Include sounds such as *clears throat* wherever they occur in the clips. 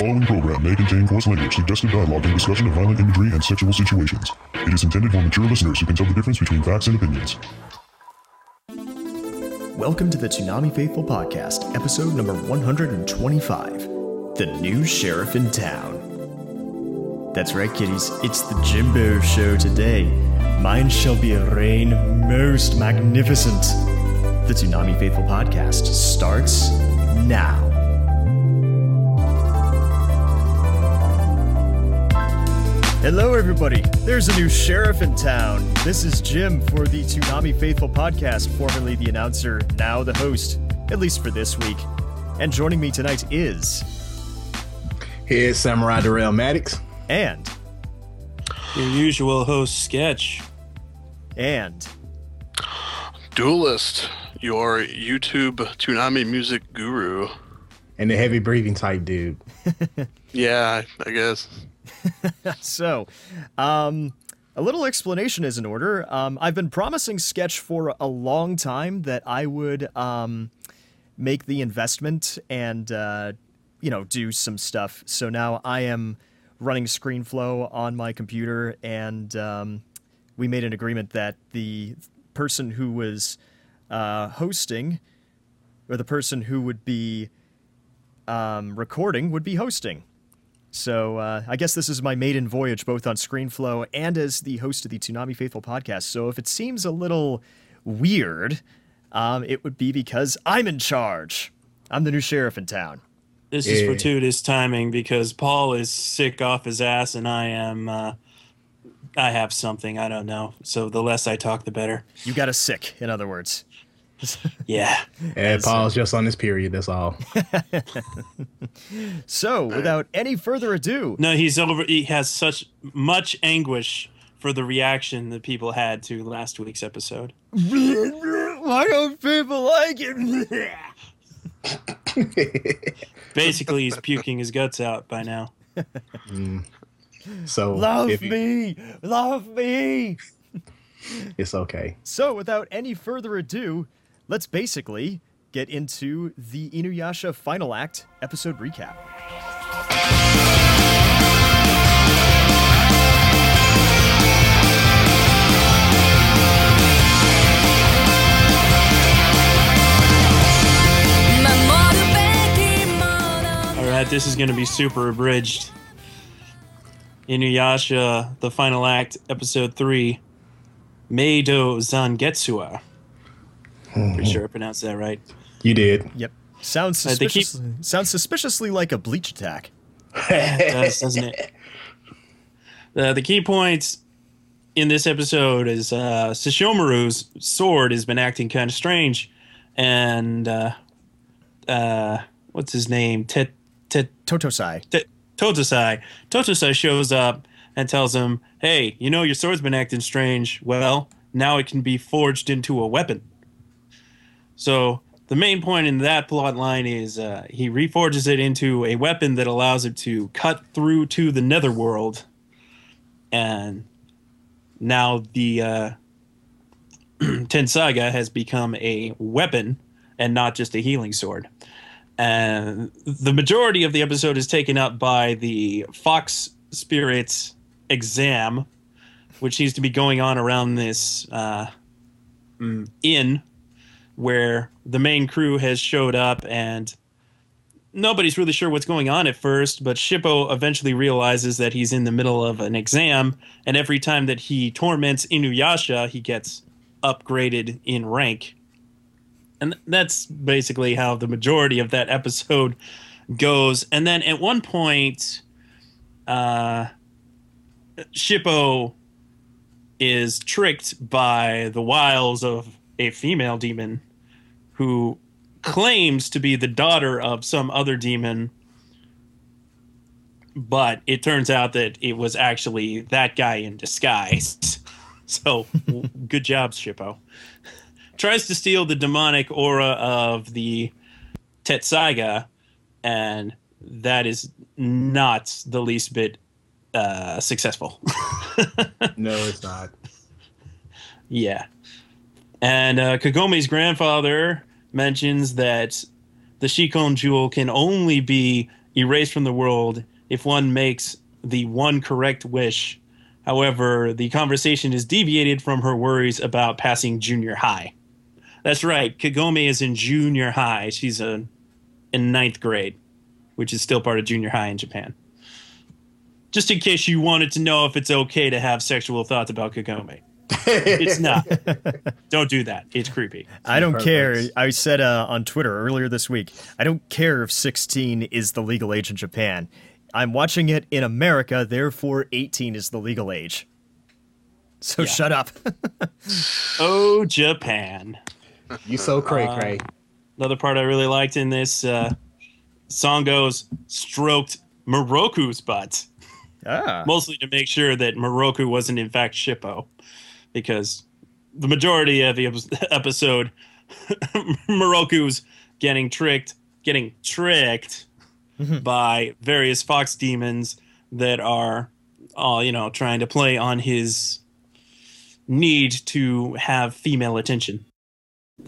following program may contain coarse language, suggestive dialogue, and discussion of violent imagery and sexual situations. It is intended for mature listeners who can tell the difference between facts and opinions. Welcome to the Toonami Faithful Podcast, episode number 125 The New Sheriff in Town. That's right, kiddies, it's the Jimbo Show today. Mine shall be a reign most magnificent. The Toonami Faithful Podcast starts now. Hello, everybody. There's a new sheriff in town. This is Jim for the Toonami Faithful podcast, formerly the announcer, now the host, at least for this week. And joining me tonight is. Here's Samurai Darrell Maddox. And. Your usual host, Sketch. And. Duelist, your YouTube Toonami music guru. And the heavy breathing type dude. *laughs* yeah, I guess. *laughs* so, um, a little explanation is in order. Um, I've been promising Sketch for a long time that I would um, make the investment and uh, you know do some stuff. So now I am running ScreenFlow on my computer, and um, we made an agreement that the person who was uh, hosting or the person who would be um, recording would be hosting. So uh, I guess this is my maiden voyage, both on ScreenFlow and as the host of the Toonami Faithful podcast. So if it seems a little weird, um, it would be because I'm in charge. I'm the new sheriff in town. This is fortuitous timing because Paul is sick off his ass, and I am. Uh, I have something I don't know. So the less I talk, the better. You got a sick, in other words. *laughs* yeah. And Paul's just on his period. That's all. *laughs* so, without any further ado, no, he's over. He has such much anguish for the reaction that people had to last week's episode. *laughs* Why don't people like it? Basically, he's puking his guts out by now. Mm. So love you, me, love me. It's okay. So, without any further ado, let's basically get into the Inuyasha final act episode recap. Alright, this is going to be super abridged. Inuyasha, the final act, episode 3, Meido Zangetsua. Pretty sure I pronounced that right. You did. Yep. Sounds suspiciously, keep... sounds suspiciously like a bleach attack. it does, doesn't it? *laughs* Uh, the key points in this episode is uh, Sesshomaru's sword has been acting kind of strange, and uh, uh, what's his name? Tet Tet Totosai. Tet Totosai. Totosai shows up and tells him, "Hey, you know your sword's been acting strange. Well, now it can be forged into a weapon." So the main point in that plot line is uh, he reforges it into a weapon that allows it to cut through to the netherworld, and now the uh, *clears throat* Tenseiga has become a weapon and not just a healing sword. And the majority of the episode is taken up by the Fox Spirits exam, which seems to be going on around this uh, mm, inn where the main crew has showed up and nobody's really sure what's going on at first, but Shippo eventually realizes that he's in the middle of an exam, and every time that he torments Inuyasha, he gets upgraded in rank. And that's basically how the majority of that episode goes. And then at one point, uh, Shippo is tricked by the wiles of a female demon who claims to be the daughter of some other demon but it turns out that it was actually that guy in disguise. *laughs* So good job shippo. Tries to steal the demonic aura of the tetsaiga and that is not the least bit uh, successful. *laughs* No it's not. Yeah. And uh, kagome's grandfather mentions that the Shikon jewel can only be erased from the world if one makes the one correct wish. However, the conversation is deviated from her worries about passing junior high. That's right. Kagome is in junior high. She's a, in ninth grade, which is still part of junior high in Japan. Just in case you wanted to know if it's okay to have sexual thoughts about Kagome. It's *laughs* not. don't do that. It's creepy. I don't Perfect. care. I said uh, on Twitter earlier this week, I don't care if 16 is the legal age in Japan. I'm watching it in America, therefore 18 is the legal age. So Yeah. shut up. *laughs* Oh, Japan. You so cray cray. Another part I really liked in this uh, Sango goes stroked Miroku's butt. ah. mostly to make sure that Miroku wasn't in fact Shippo, because the majority of the *laughs* episode, *laughs* Miroku's getting tricked, getting tricked mm-hmm. by various fox demons that are, all you know, trying to play on his need to have female attention.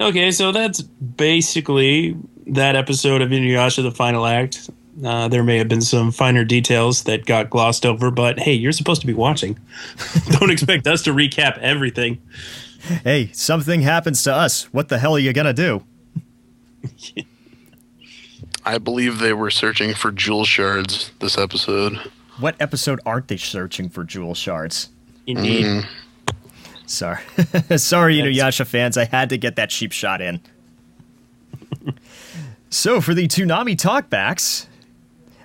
Okay, so that's basically that episode of Inuyasha: The Final Act. Uh, there may have been some finer details that got glossed over, but hey, you're supposed to be watching. *laughs* Don't expect us to recap everything. Hey, something happens to us. What the hell are you gonna do? *laughs* I believe they were searching for jewel shards this episode. What episode aren't they searching for jewel shards? Indeed. Sorry. *laughs* Sorry, Inuyasha fans. I had to get that cheap shot in. so, for the Toonami talkbacks,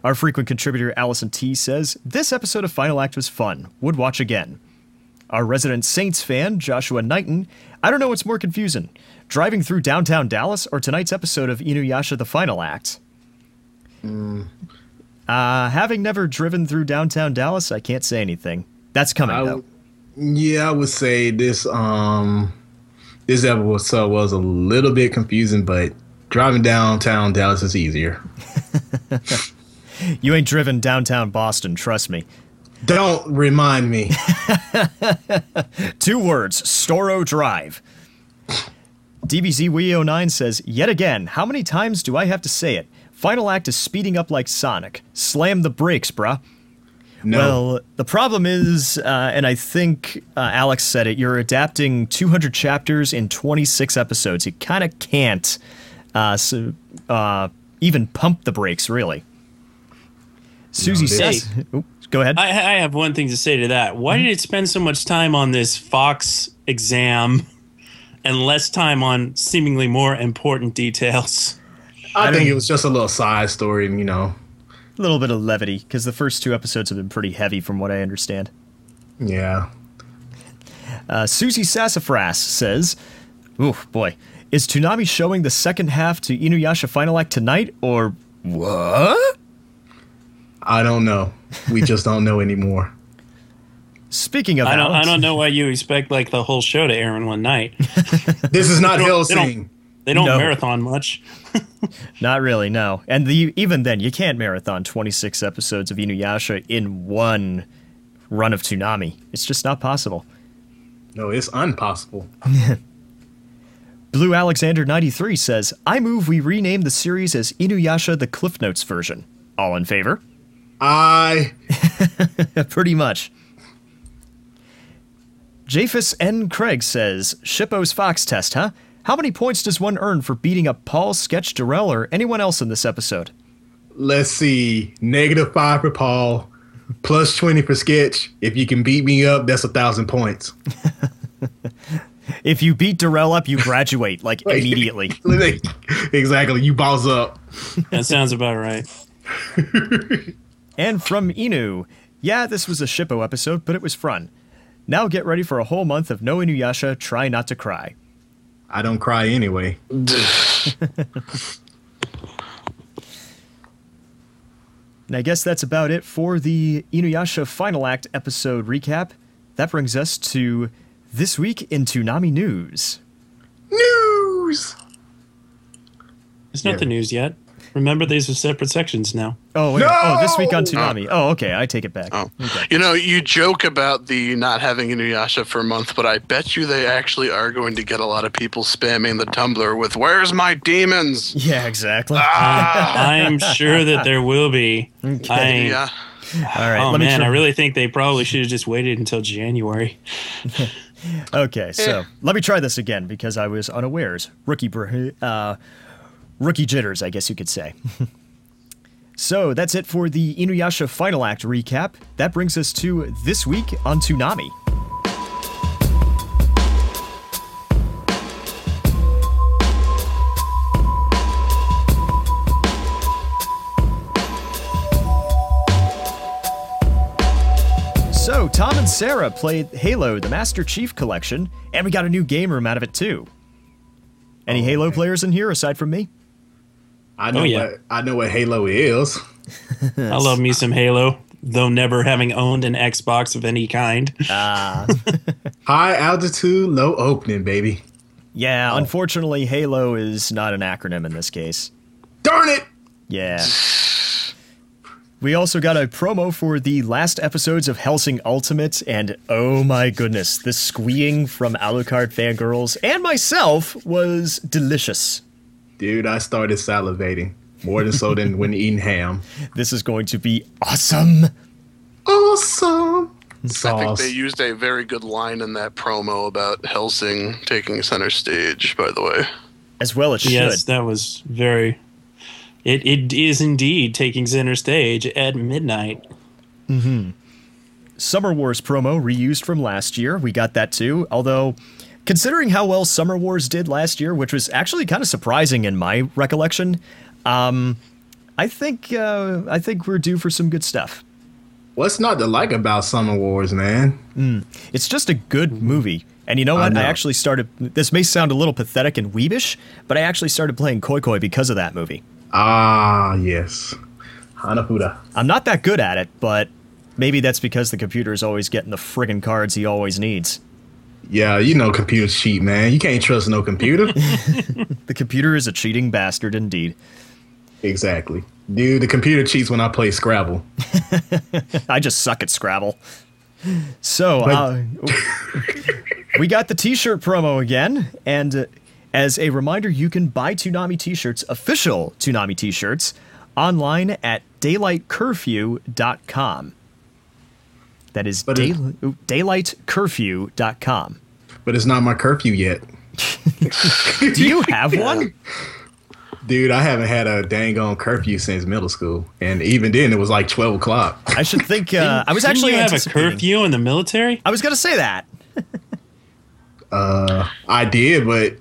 our frequent contributor Allison T says, This episode of Final Act was fun. Would watch again. Our resident Saints fan, Joshua Knighton, I don't know what's more confusing driving through downtown Dallas or tonight's episode of Inuyasha The Final Act. Uh, having never driven through downtown Dallas, I can't say anything. That's coming, I though. yeah, I would say this um this episode was a little bit confusing, but driving downtown Dallas is easier. *laughs* *laughs* You ain't driven downtown Boston, trust me. Don't remind me. *laughs* Two words, Storrow Drive. DBZ Wii 09 says, Yet again, how many times do I have to say it? Final act is speeding up like Sonic. Slam the brakes, bruh. No. Well, the problem is, uh, and I think uh, Alex said it, you're adapting 200 chapters in 26 episodes. You kind of can't uh, so, uh, even pump the brakes, really. Susie says, Oop, Go ahead. I, I have one thing to say to that. Why did it spend so much time on this Fox exam and less time on seemingly more important details? I, think it was just a little side story, and you know. A little bit of levity, because the first two episodes have been pretty heavy, from what I understand. Yeah. Uh, Susie Sassafras says, "Oh boy, is Toonami showing the second half to Inuyasha Final Act tonight, or what?" I don't know. We just don't know anymore. Speaking of I don't. I don't know why you expect like the whole show to air in one night. *laughs* This is not They don't- they don't- They don't No. marathon much. *laughs* Not really, no. And the even then, you can't marathon 26 episodes of Inuyasha in one run of Toonami. It's just not possible. No, it's impossible. *laughs* Blue Alexander 93 says, "I move we rename the series as Inuyasha the Cliff Notes version." All in favor? I *laughs* Pretty much. Japhus N. Craig says, Shippo's Fox test, huh? How many points does one earn for beating up Paul, Sketch, Darrell, or anyone else in this episode? let's see. Negative five for Paul, plus twenty for Sketch. If you can beat me up, that's a thousand points. *laughs* If you beat Darrell up, you graduate, like, *laughs* immediately. exactly. You balls up. That sounds about right. And from Inu, yeah, this was a Shippo episode, but it was fun. Now get ready for a whole month of no Inuyasha, try not to cry. I don't cry anyway. And *laughs* I guess that's about it for the Inuyasha Final Act episode recap. That brings us to this week in Toonami News. News. It's not Yeah. the news yet. Remember, these are separate sections now. Oh, wait. oh, this week on No! Toonami. Oh, okay. I take it back. Oh. Okay. You know, you joke about the not having Inuyasha for a month, but I bet you they actually are going to get a lot of people spamming the Tumblr with "Where's my demons?" Yeah, exactly. Ah, *laughs* I'm sure that there will be. I, yeah. All right. oh let man, try- I really think they probably should have just waited until January. *laughs* Okay, so let me try this again because I was unawares. Rookie, br- uh, rookie jitters, I guess you could say. *laughs* so that's it for the Inuyasha final act recap. That brings us to this week on Toonami. So, Tom and Sarah played Halo, the Master Chief Collection, and we got a new game room out of it too. Any oh, Halo players in here aside from me? I know Oh, yeah. what I know what Halo is. *laughs* I love me some Halo, though never having owned an Xbox of any kind. *laughs* Ah, *laughs* High altitude, low opening, baby. yeah, unfortunately, Halo is not an acronym in this case. Darn it! Yeah. We also got a promo for the last episodes of Hellsing Ultimate, and oh my goodness, the squeeing from Alucard fangirls and myself was delicious. Dude, I started salivating. More than so than when eating ham. *laughs* This is going to be awesome. Awesome. Sauce. I think they used a very good line in that promo about Hellsing taking center stage. By the way, As well it should. Yes, that was very. It, it is indeed taking center stage at midnight. Mm-hmm. Summer Wars promo reused from last year. We got that too. Although, considering how well Summer Wars did last year, which was actually kind of surprising in my recollection, um, I think uh, I think we're due for some good stuff. What's not to like about Summer Wars, man? It's just a good movie. And you know what? I, know. actually started. This may sound a little pathetic and weebish, but I actually started playing Koi Koi because of that movie. Ah, yes. Hanafuda. I'm not that good at it, but maybe that's because the computer is always getting the friggin' cards he always needs. Yeah, you know computers cheat, man. You can't trust no computer. *laughs* The computer is a cheating bastard indeed. exactly. Dude, the computer cheats when I play Scrabble. *laughs* I just suck at Scrabble. So, uh, we got the t-shirt promo again, and uh, as a reminder, you can buy Toonami t-shirts, official Toonami t-shirts, online at daylightcurfew.com. That is But day, it- daylightcurfew.com. But it's not my curfew yet. *laughs* Do you have one? Dude, I haven't had a dang on curfew since middle school. And even then, it was like 12 o'clock. I should think. Uh, I was Didn't actually you have a curfew in the military? I was going to say that. uh, I did, but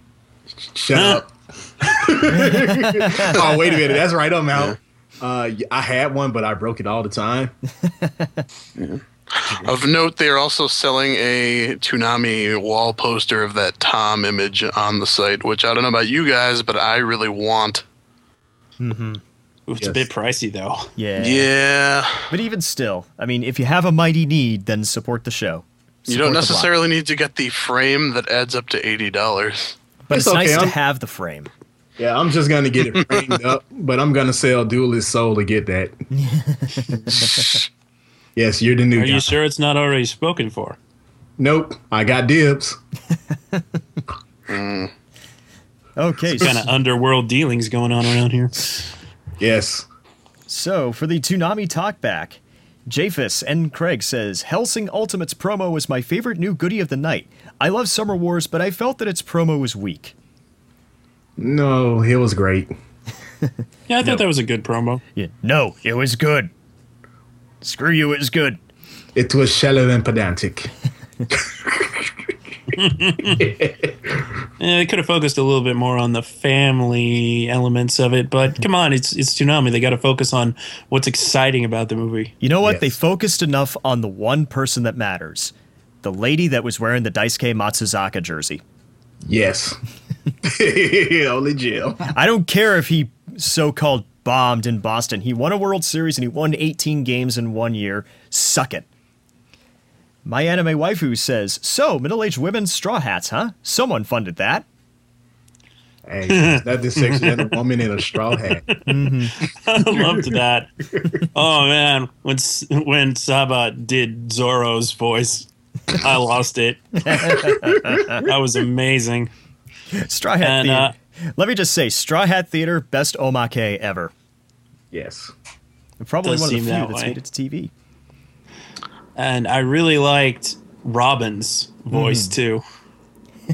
shut up. *laughs* oh, wait a minute. That's right. I'm out. Uh, I had one, but I broke it all the time. Of note, they are also selling a Toonami wall poster of that Tom image on the site, which I don't know about you guys, but I really want. Mm-hmm. Ooh, It's Yes. a bit pricey though. Yeah. Yeah, But even still, I mean, if you have a mighty need, then support the show. you don't necessarily need to get the frame that adds up to eighty dollars. But it's, It's okay, nice to I'm- have the frame. Yeah, I'm just gonna get it framed *laughs* up, but I'm gonna sell Duelist Soul to get that. *laughs* *laughs* yes, you're the new guy. Are guy. you sure it's not already spoken for? Nope, I got dibs. *laughs* Mm. Okay, Kind of underworld dealings going on around here. Yes. so for the Toonami talkback, Japhus and Craig says Hellsing Ultimate's promo was my favorite new goodie of the night. I love Summer Wars, but I felt that its promo was weak. No, it was great. Yeah, I thought that was a good promo. Yeah. No, it was good. Screw you, it was good. It was shallow and pedantic. *laughs* Yeah, they could have focused a little bit more on the family elements of it, but come on, it's it's Toonami. They got to focus on what's exciting about the movie. You know what? Yes. They focused enough on the one person that matters. The lady that was wearing the Daisuke Matsuzaka jersey. Yes. *laughs* Only Jill. I don't care if he so-called bombed in Boston. He won a World Series and he won 18 games in one year. Suck it. My anime waifu says, "So, middle-aged women straw hats, huh? Someone funded that." Hey, that this section and a woman in a straw hat. *laughs* I loved that. Oh man, when S- when Sabat did Zoro's voice, I lost it. *laughs* that was amazing. Straw Hat And, uh, Let me just say, Straw Hat Theater, best omake ever. Yes. And Probably Does one of the few that that's way. made it to TV. And I really liked Robin's voice too. *laughs*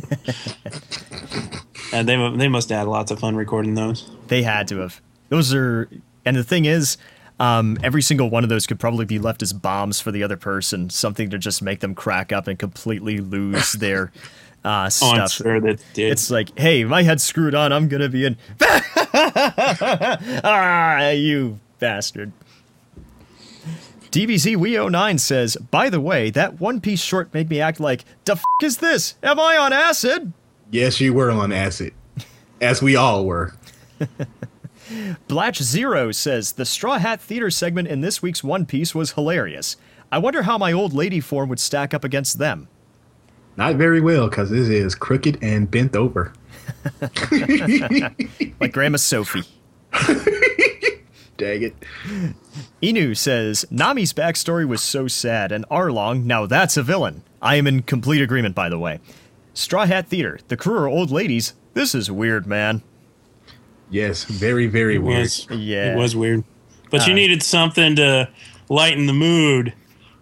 and they they must have had lots of fun recording those. They had to have. Those are, and the thing is, um, every single one of those could probably be left as bombs for the other person, something to just make them crack up and completely lose their *laughs* uh, Oh, I'm stuff. sure that did. It's like, hey, my head's screwed on. I'm gonna be in. *laughs* ah, you bastard. DBZ We09 says, by the way, that One Piece short made me act like, the f is this? Am I on acid? Yes, you were on acid, as we all were. *laughs* Blatch Zero says, the Straw Hat Theater segment in this week's One Piece was hilarious. I wonder how my old lady form would stack up against them. Not very well, because this is crooked and bent over. *laughs* Like Grandma Sophie. *laughs* Dang it. Inu says, Nami's backstory was so sad, and Arlong, now that's a villain. I am in complete agreement, by the way. Straw Hat Theater, the crew are old ladies. This is weird, man. Yes, very, very it weird. was Yeah. it was weird, but you Uh, needed something to lighten the mood.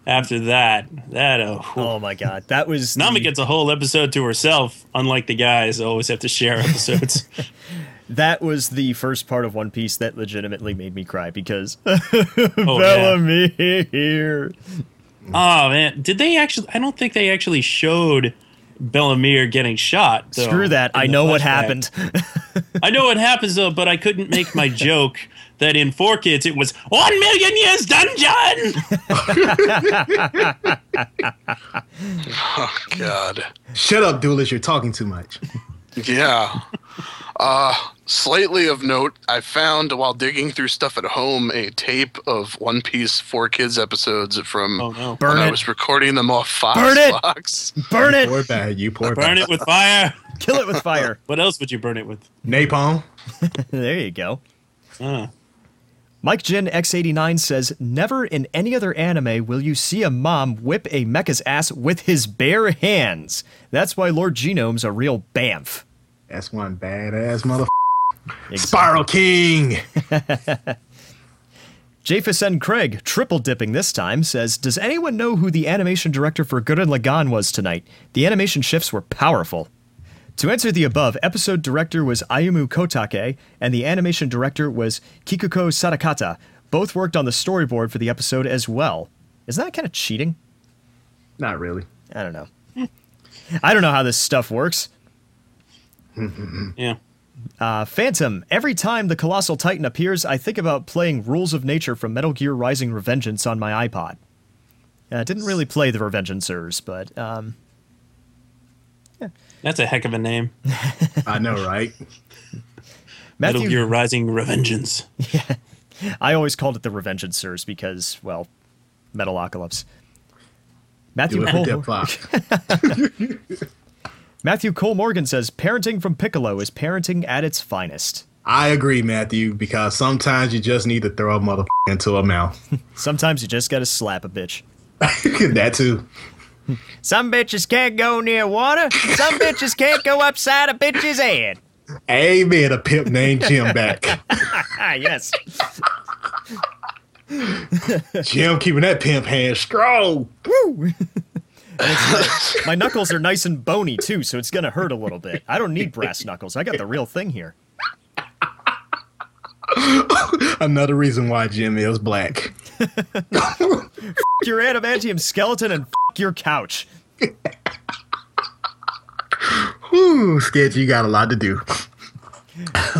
After that, that uh, Oh my god, that was. Nami the- gets a whole episode to herself. Unlike the guys, who always have to share *laughs* episodes. *laughs* that was the first part of One Piece that legitimately made me cry because *laughs* oh yeah. Bellamy here. Oh man, did they actually? I don't think they actually showed Bellamere getting shot. though, Screw that. I know what happened. I know what happens though, but I couldn't make my joke that in Four Kids it was one million years dungeon. *laughs* Oh God. Shut up, duelist. You're talking too much. Yeah. Uh, slightly of note, I found while digging through stuff at home a tape of One Piece Four Kids episodes from Oh no! Burn when I was recording them off Fox. Burn it! Fox. Burn it. Poor bad. You poor Burn bad. it with fire. Kill it with fire. *laughs* What else would you burn it with? Napalm. *laughs* there you go. Uh, Mike Jin X89 says, Never in any other anime will you see a mom whip a mecha's ass with his bare hands. That's why Lord Genome's a real bamf. That's one badass mother. Exactly. Spiral King. *laughs* Japhison Craig, triple dipping this time, says, Does anyone know who the animation director for Gurren Lagann was tonight? The animation shifts were powerful. To answer the above, episode director was Ayumu Kotake, and the animation director was Kikuko Sadakata. Both worked on the storyboard for the episode as well. Isn't that kind of cheating? Not really. I don't know. I don't know how this stuff works. *laughs* yeah. Uh, Phantom, every time the Colossal Titan appears, I think about playing Rules of Nature from Metal Gear Rising Revengeance on my iPod. Uh, didn't really play the Revengeancers, but um, That's a heck of a name. *laughs* I know, right? Metal Matthew. Gear Rising Revengeance. Yeah. I always called it the Revengeancers because, well, Metalocalypse. Matthew Cole. *laughs* Matthew Cole Morgan says, "Parenting from Piccolo is parenting at its finest. I agree, Matthew, because sometimes you just need to throw a mother into a mouth. *laughs* Sometimes you just gotta slap a bitch. that too. Some bitches can't go near water. Some bitches can't go upside a bitch's head. Amen. A pimp named Jim back. *laughs* Yes. Jim keeping that pimp hand strong. Woo! My knuckles are nice and bony too, so it's gonna hurt a little bit. I don't need brass knuckles. I got the real thing here. Another reason why Jim is black. *laughs* Your adamantium skeleton and f- your couch. *laughs* Whew, sketch, you got a lot to do.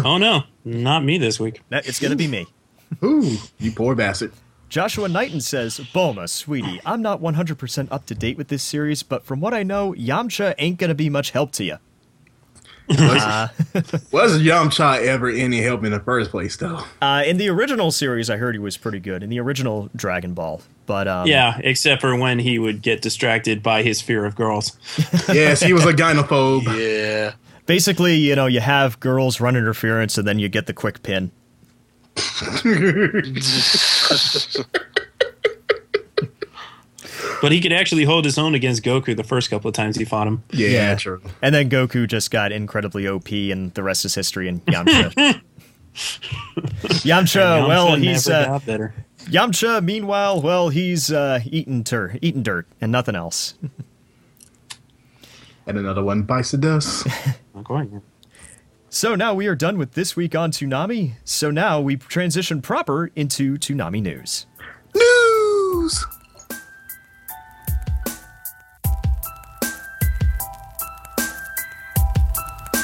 Oh no, not me this week. That- It's gonna be me. *laughs* Ooh, you poor bastard. Joshua Knighton says, Bulma, sweetie, I'm not 100% up to date with this series, but from what I know, Yamcha ain't gonna be much help to you. *laughs* Was Yamcha ever any help in the first place, though? Uh, in the original series, I heard he was pretty good. In the original Dragon Ball. But, um, Yeah, except for when he would get distracted by his fear of girls. *laughs* Yes, he was a gynophobe. Yeah. Basically, you know, you have girls run interference and then you get the quick pin. *laughs* But he could actually hold his own against Goku the first couple of times he fought him. Yeah, Yeah. true. And then Goku just got incredibly OP, and the rest is history. And Yamcha, *laughs* Yamcha, well, Yamcha he's never uh, better. Yamcha. Meanwhile, well, he's uh, eating tur- eating dirt and nothing else. *laughs* And another one bites the dust. *laughs* Not quite. So now we are done with this week on Toonami. So now we transition proper into Toonami news. News.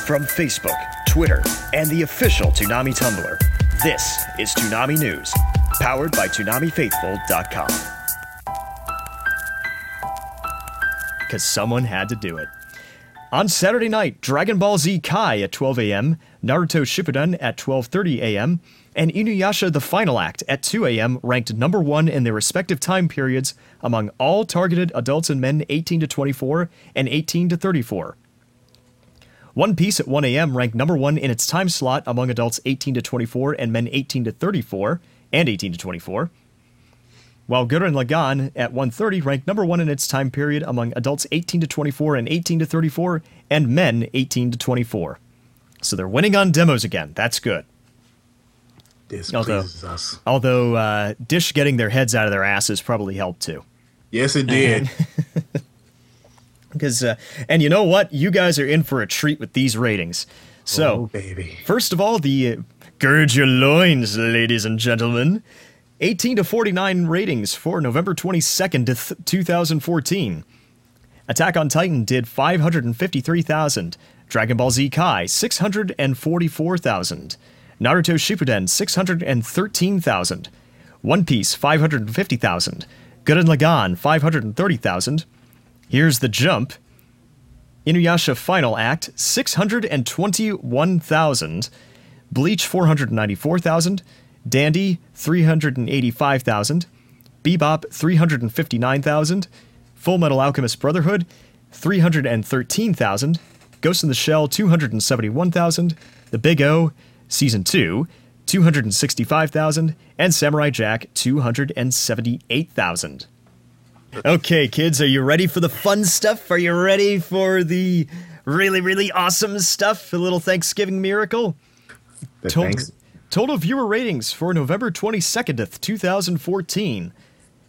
From Facebook, Twitter, and the official Toonami Tumblr, this is Toonami News, powered by ToonamiFaithful.com. Because someone had to do it. On Saturday night, Dragon Ball Z Kai at 12 a.m., Naruto Shippuden at 12:30 a.m., and Inuyasha: The Final Act at 2 a.m. ranked number 1 in their respective time periods among all targeted adults and men 18 to 24 and 18 to 34. One Piece at 1 a.m. ranked number one in its time slot among adults 18 to 24 and men 18 to 34 and 18 to 24. While Gurren Lagann at 1:30 ranked number one in its time period among adults 18 to 24 and 18 to 34 and men 18 to 24. So they're winning on demos again. That's good. This Although- pleases us. Although uh, Dish getting their heads out of their asses probably helped too. Yes, it did. *laughs* Because uh, and you know what, you guys are in for a treat with these ratings. So. oh, baby. First of all, the uh, gird your loins, ladies and gentlemen. 18 to 49 ratings for November 22nd to 2014. Attack on Titan did 553,000. Dragon Ball Z Kai 644,000. Naruto Shippuden 613,000. One Piece 550,000. Gurren Lagann 530,000. Here's the jump. Inuyasha Final Act 621,000, Bleach 494,000, Dandy 385,000, Bebop 359,000, Full Metal Alchemist Brotherhood 313,000, Ghost in the Shell 271,000, The Big O Season 2 265,000, and Samurai Jack 278,000. Okay, kids, are you ready for the fun stuff? Are you ready for the really, really awesome stuff? A little Thanksgiving miracle? Total, thanks. total viewer ratings for November 22nd, 2014.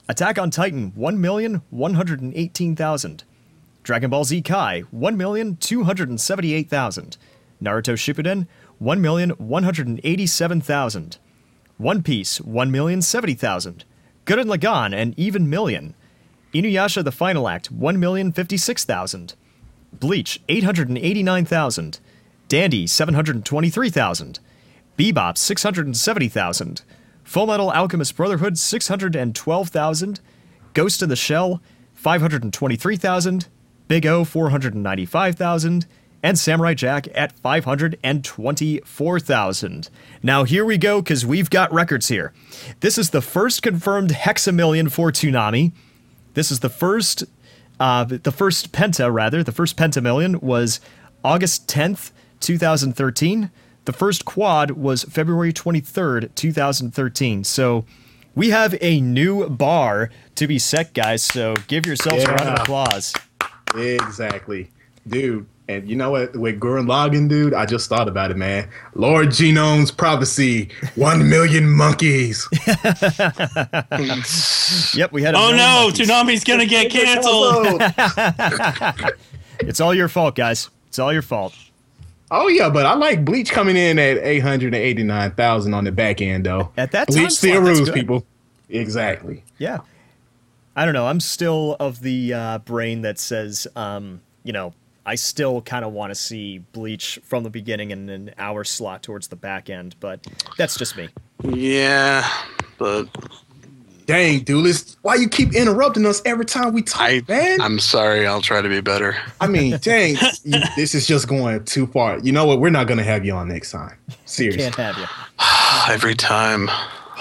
Attack on Titan, 1,118,000. Dragon Ball Z Kai, 1,278,000. Naruto Shippuden, 1,187,000. One Piece, 1,070,000. Gurren Lagann, an even million. Inuyasha The Final Act, 1,056,000. Bleach, 889,000. Dandy, 723,000. Bebop, 670,000. Full Metal Alchemist Brotherhood, 612,000. Ghost in the Shell, 523,000. Big O, 495,000. And Samurai Jack at 524,000. Now here we go, because we've got records here. This is the first confirmed hexamillion for Toonami. This is the first, uh, the first penta rather. The first pentamillion was August 10th, 2013. The first quad was February 23rd, 2013. So we have a new bar to be set, guys. So give yourselves a round of applause. Exactly. Dude, and you know what? With Gurren Lagann, dude, I just thought about it, man. Lord Genome's prophecy, one million monkeys. *laughs* Yep, we had. A Oh million no, monkeys. Toonami's gonna get canceled. *laughs* *laughs* It's all your fault, guys. It's all your fault. Oh yeah, but I like Bleach coming in at eight hundred and eighty nine thousand on the back end, though. At that time Bleach still slot, that's rules, people. Exactly. Yeah. I don't know. I'm still of the uh, brain that says, um, you know, I still kind of want to see Bleach from the beginning and an hour slot towards the back end, but that's just me. Yeah, but Dang, dude, this, why you keep interrupting us every time we talk, I man? I'm sorry. I'll try to be better. I mean, *laughs* dang, you, this is just going too far. You know what? We're not gonna have you on next time. Seriously. Can't have you. *sighs* Every time.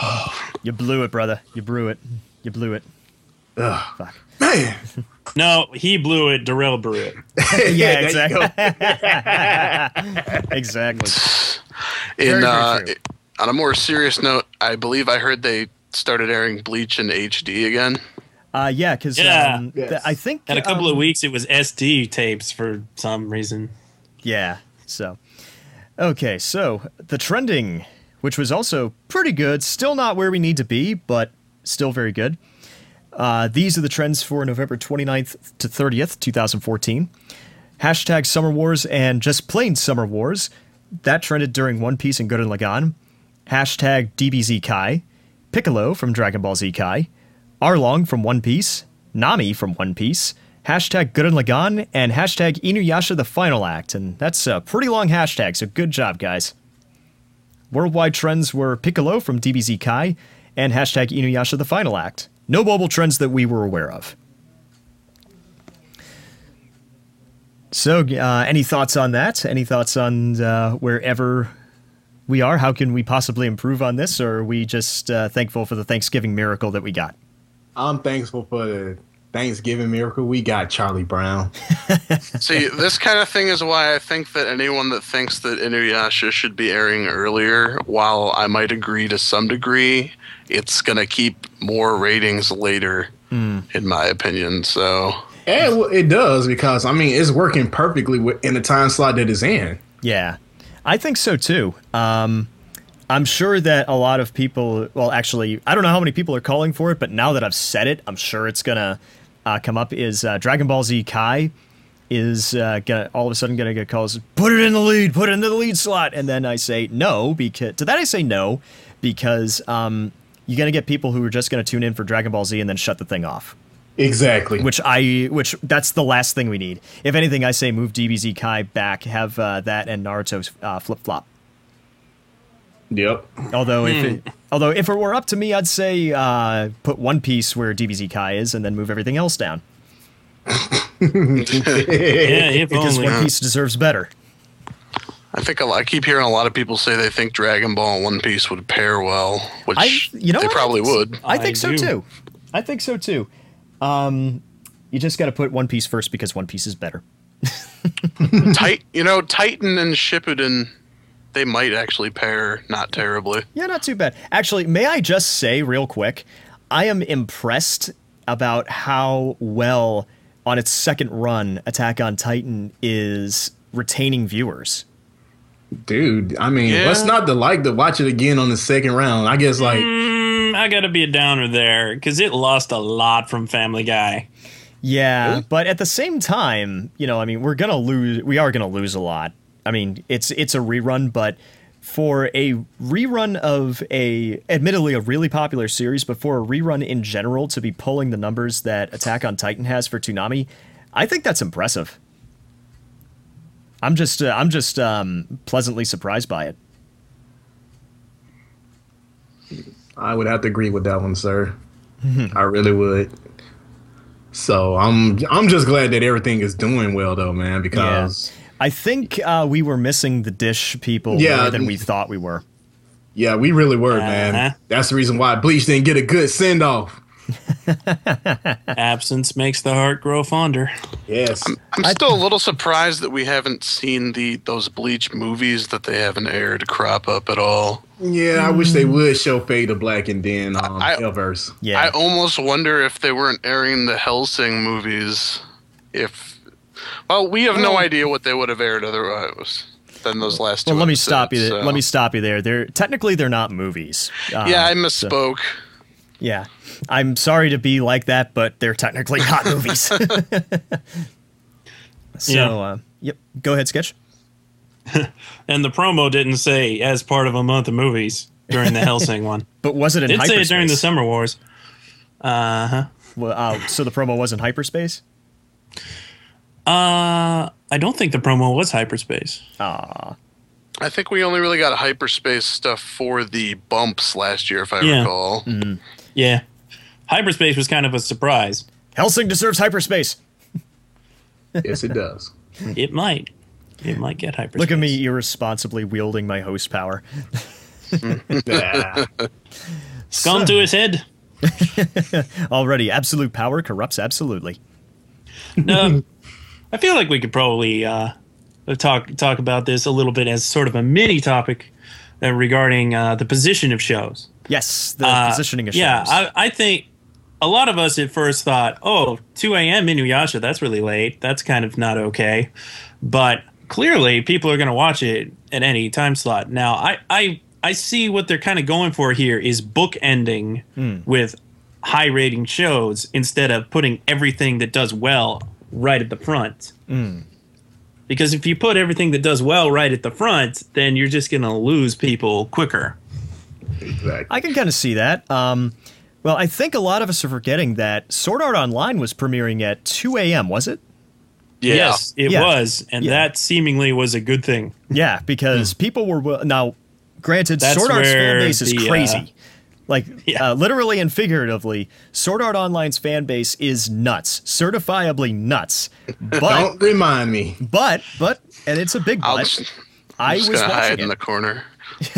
*sighs* You blew it, brother. You blew it. You blew it. Ugh. Fuck. Man. *laughs* No, he blew it. Darrell blew it. *laughs* yeah, there exactly. exactly. In Very, very uh, on a more serious note, I believe I heard they started airing Bleach in HD again. Uh, yeah, because Yeah. um, Yes. th- I think Had a couple um, of weeks, it was SD tapes for some reason. Yeah. So, okay. So the trending, which was also pretty good, still not where we need to be, but still very good. Uh, these are the trends for November 29th to 30th, 2014. Hashtag Summer Wars and just plain Summer Wars. That trended during One Piece and Gurren Lagann. Hashtag DBZ Kai. Piccolo from Dragon Ball Z Kai. Arlong from One Piece. Nami from One Piece. Hashtag Gurren Lagann and hashtag Inuyasha the Final Act. And that's a pretty long hashtag, so good job, guys. Worldwide trends were Piccolo from DBZ Kai and hashtag Inuyasha the Final Act. No mobile trends that we were aware of. So, uh, any thoughts on that? Any thoughts on uh, wherever we are? How can we possibly improve on this? Or are we just uh, thankful for the Thanksgiving miracle that we got? I'm thankful for the Thanksgiving miracle we got, Charlie Brown. *laughs* See, this kind of thing is why I think that anyone that thinks that Inuyasha should be airing earlier, while I might agree to some degree, it's gonna keep more ratings later, in my opinion. So And well, it does because I mean it's working perfectly in the time slot that it's in. Yeah, I think so too. Um, I'm sure that a lot of people, well, actually, I don't know how many people are calling for it, but now that I've said it, I'm sure it's gonna uh, come up. Is uh, Dragon Ball Z Kai is uh, gonna all of a sudden gonna get calls? Put it in the lead, put it in the lead slot, and then I say no because to that I say no because um, you're gonna get people who are just gonna tune in for Dragon Ball Z and then shut the thing off Exactly. which I which that's the last thing we need. If anything, I say move DBZ Kai back, have uh, that and Naruto uh, flip flop. Yep. Although if it, although if it were up to me, I'd say uh, put One Piece where DBZ Kai is, and then move everything else down *laughs* Yeah, if because only. One Piece deserves better. I think a lot, I keep hearing a lot of people say they think Dragon Ball and One Piece would pair well, which I you know they what? probably would. I think I so do. too. I think so too. Um, you just got to put One Piece first because One Piece is better. *laughs* Tit- you know, Titan and Shippuden, they might actually pair not terribly. Yeah, not too bad. Actually, may I just say real quick, I am impressed about how well on its second run Attack on Titan is retaining viewers. Dude, I mean, Yeah. what's not to like to watch it again on the second round? I guess like Mm, I gotta be a downer there because it lost a lot from Family Guy. Yeah, but at the same time, you know, I mean, we're gonna lose. We are gonna lose a lot. I mean, it's it's a rerun, but for a rerun of a, admittedly, a really popular series, but for a rerun in general to be pulling the numbers that Attack on Titan has for Toonami, I think that's impressive. I'm just uh, I'm just um, pleasantly surprised by it. I would have to agree with that one, sir. *laughs* I really would. So I'm I'm just glad that everything is doing well though, man, because I think uh, we were missing the dish people Yeah. more than we thought we were. yeah, we really were, man. Uh-huh. That's the reason why Bleach didn't get a good send off. *laughs* Absence makes the heart grow fonder. Yes. I'm still a little surprised that we haven't seen the those Bleach movies that they haven't aired crop up at all. Yeah, I wish they would show Fade to Black and then um I- Hellverse. Yeah, I almost wonder if they weren't airing the Hellsing movies. If well, we have no idea what they would have aired otherwise than those last two. Well, let me stop you. There. so- Let me stop you there. They're technically they're not movies. Uh, Yeah, I so- misspoke. yeah, I'm sorry to be like that, but they're technically not movies. *laughs* so, Yeah. uh, yep. Go ahead, sketch. *laughs* And the promo didn't say as part of a month of movies during the Hellsing one. *laughs* But was it in Did say hyperspace? it during the Summer Wars. Uh huh. Well, uh, so the promo was in hyperspace. Uh, I don't think the promo was hyperspace. Ah, I think we only really got hyperspace stuff for the bumps last year, if I Yeah. recall. Yeah, hyperspace was kind of a surprise. Hellsing deserves hyperspace. yes, it does. It might. It might get hyperspace. Look at me irresponsibly wielding my host power. Yeah. It's gone to his head. *laughs* Already, absolute power corrupts absolutely. No, I feel like we could probably uh, talk talk about this a little bit as sort of a mini topic uh, regarding uh, the position of shows. Yes, the Uh, positioning of shows. Yeah, I, I think a lot of us at first thought, oh, 2 a.m. Inuyasha, that's really late. That's kind of not okay. But clearly, people are going to watch it at any time slot. Now, I, I, I see what they're kind of going for here is book ending with high rating shows instead of putting everything that does well right at the front. Because if you put everything that does well right at the front, then you're just going to lose people quicker. Exactly. I can kind of see that. Um, well, I think a lot of us are forgetting that Sword Art Online was premiering at 2 a.m., was it? Yeah. Yes, it Yeah. was, and Yeah. that seemingly was a good thing. Yeah, *laughs* because people were wi- now. Granted, That's Sword Art's fan base is the, uh, crazy. like *laughs* Yeah. uh, literally and figuratively, Sword Art Online's fan base is nuts, certifiably nuts. *laughs* But Don't remind me. but but and it's a big I'll but. just, I I'm just was gonna hide watching in it. the corner. *laughs*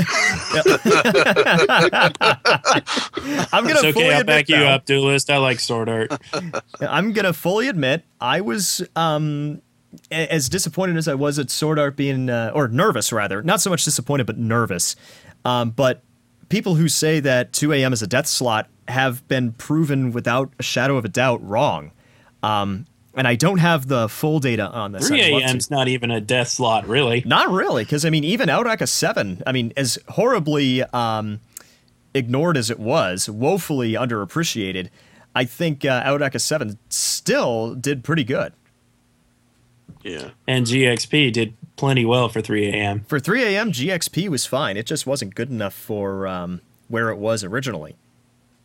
I'm gonna It's okay, fully I'll admit back you though, up, duelist. I like sword art. *laughs* I'm gonna fully admit I was um as disappointed as I was at Sword Art being uh, or nervous rather, not so much disappointed but nervous. Um, but people who say that 2 a.m. is a death slot have been proven without a shadow of a doubt wrong. Um, and I don't have the full data on this. 3 I'd love to. a.m.'s not even a death slot, really. Not really, because I mean, even Outaka Seven. I mean, as horribly um, ignored as it was, woefully underappreciated. I think uh, Outaka Seven still did pretty good Yeah. And GXP did plenty well for 3 a.m. for 3 a.m. GXP was fine. It just wasn't good enough for um, where it was originally.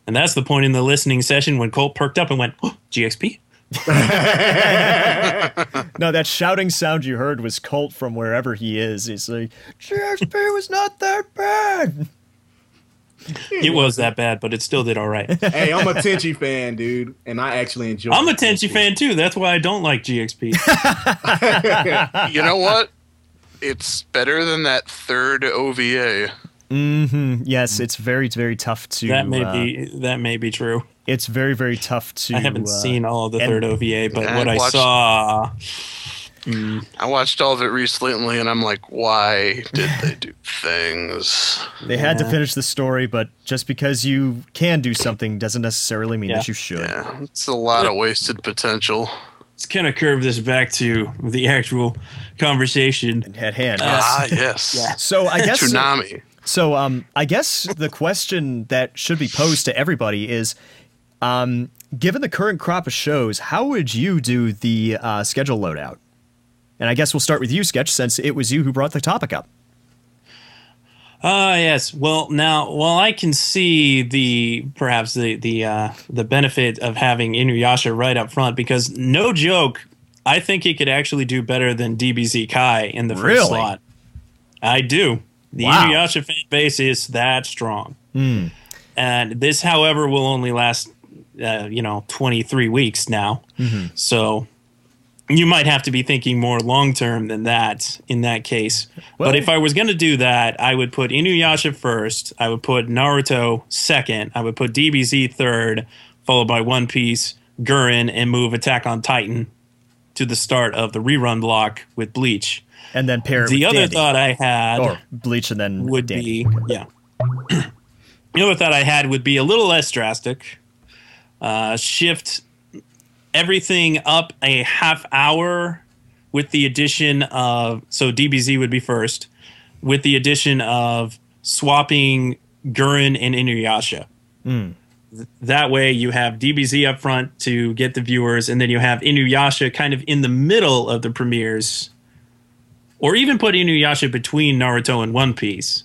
And that's the point in the listening session when Colt perked up and went, *gasps* oh, GXP? *laughs* No, that shouting sound you heard was Colt from wherever he is. He's like, GXP was not that bad. It was that bad, but it still did all right. *laughs* hey, I'm a Tenchi fan, dude, and I actually enjoy. I'm a it. Tenchi fan too. That's why I don't like GXP. *laughs* You know what? It's better than that third OVA. Mm-hmm. Yes, it's very, very tough to. that may uh, be that may be true. It's very, very tough to. I haven't uh, seen all of the and- third OVA, but Yeah, what I I watched- saw, I watched all of it recently, and I'm like, why did they do things? They had to finish the story, but just because you can do something doesn't necessarily mean Yeah. that you should. Yeah, it's a lot of wasted potential. let's kind of curve this back to the actual conversation. At hand. Ah, *laughs* yes. So I guess Toonami. so. Um, I guess the question that should be posed to everybody is, um, given the current crop of shows, how would you do the uh, schedule loadout? And I guess we'll start with you, Sketch, since it was you who brought the topic up. Ah, yes. Well, now, while I can see the perhaps the the uh, the benefit of having Inuyasha right up front, because no joke, I think he could actually do better than DBZ Kai in the first Really? slot. I do. The Wow. Inuyasha fan base is that strong, and this, however, will only last, uh, you know, twenty three weeks now. So you might have to be thinking more long term than that in that case. Well- but if I was going to do that, I would put Inuyasha first. I would put Naruto second. I would put DBZ third, followed by One Piece, Gurren, and move Attack on Titan to the start of the rerun block with Bleach. And then pair The other Dandy. thought I had or Bleach and then would Dandy. be yeah. *clears throat* the other thought I had would be a little less drastic. Uh, shift everything up a half hour with the addition of so DBZ would be first with the addition of swapping Gurren and Inuyasha. Th- That way you have DBZ up front to get the viewers, and then you have Inuyasha kind of in the middle of the premieres, or even put Inuyasha between Naruto and One Piece.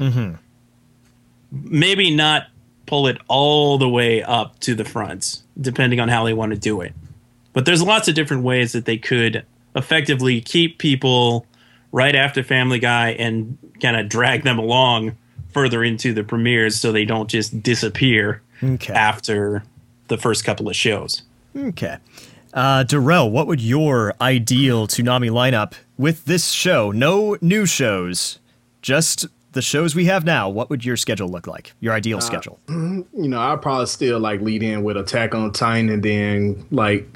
Maybe not pull it all the way up to the front, depending on how they want to do it. But there's lots of different ways that they could effectively keep people right after Family Guy and kind of drag them along further into the premieres so they don't just disappear Okay. after the first couple of shows. Okay. Uh, Darrell, what would your ideal Toonami lineup with this show? No new shows, just the shows we have now, what would your schedule look like? Your ideal schedule? *clears throat* You know, I'd probably still like lead in with Attack on Titan, and then like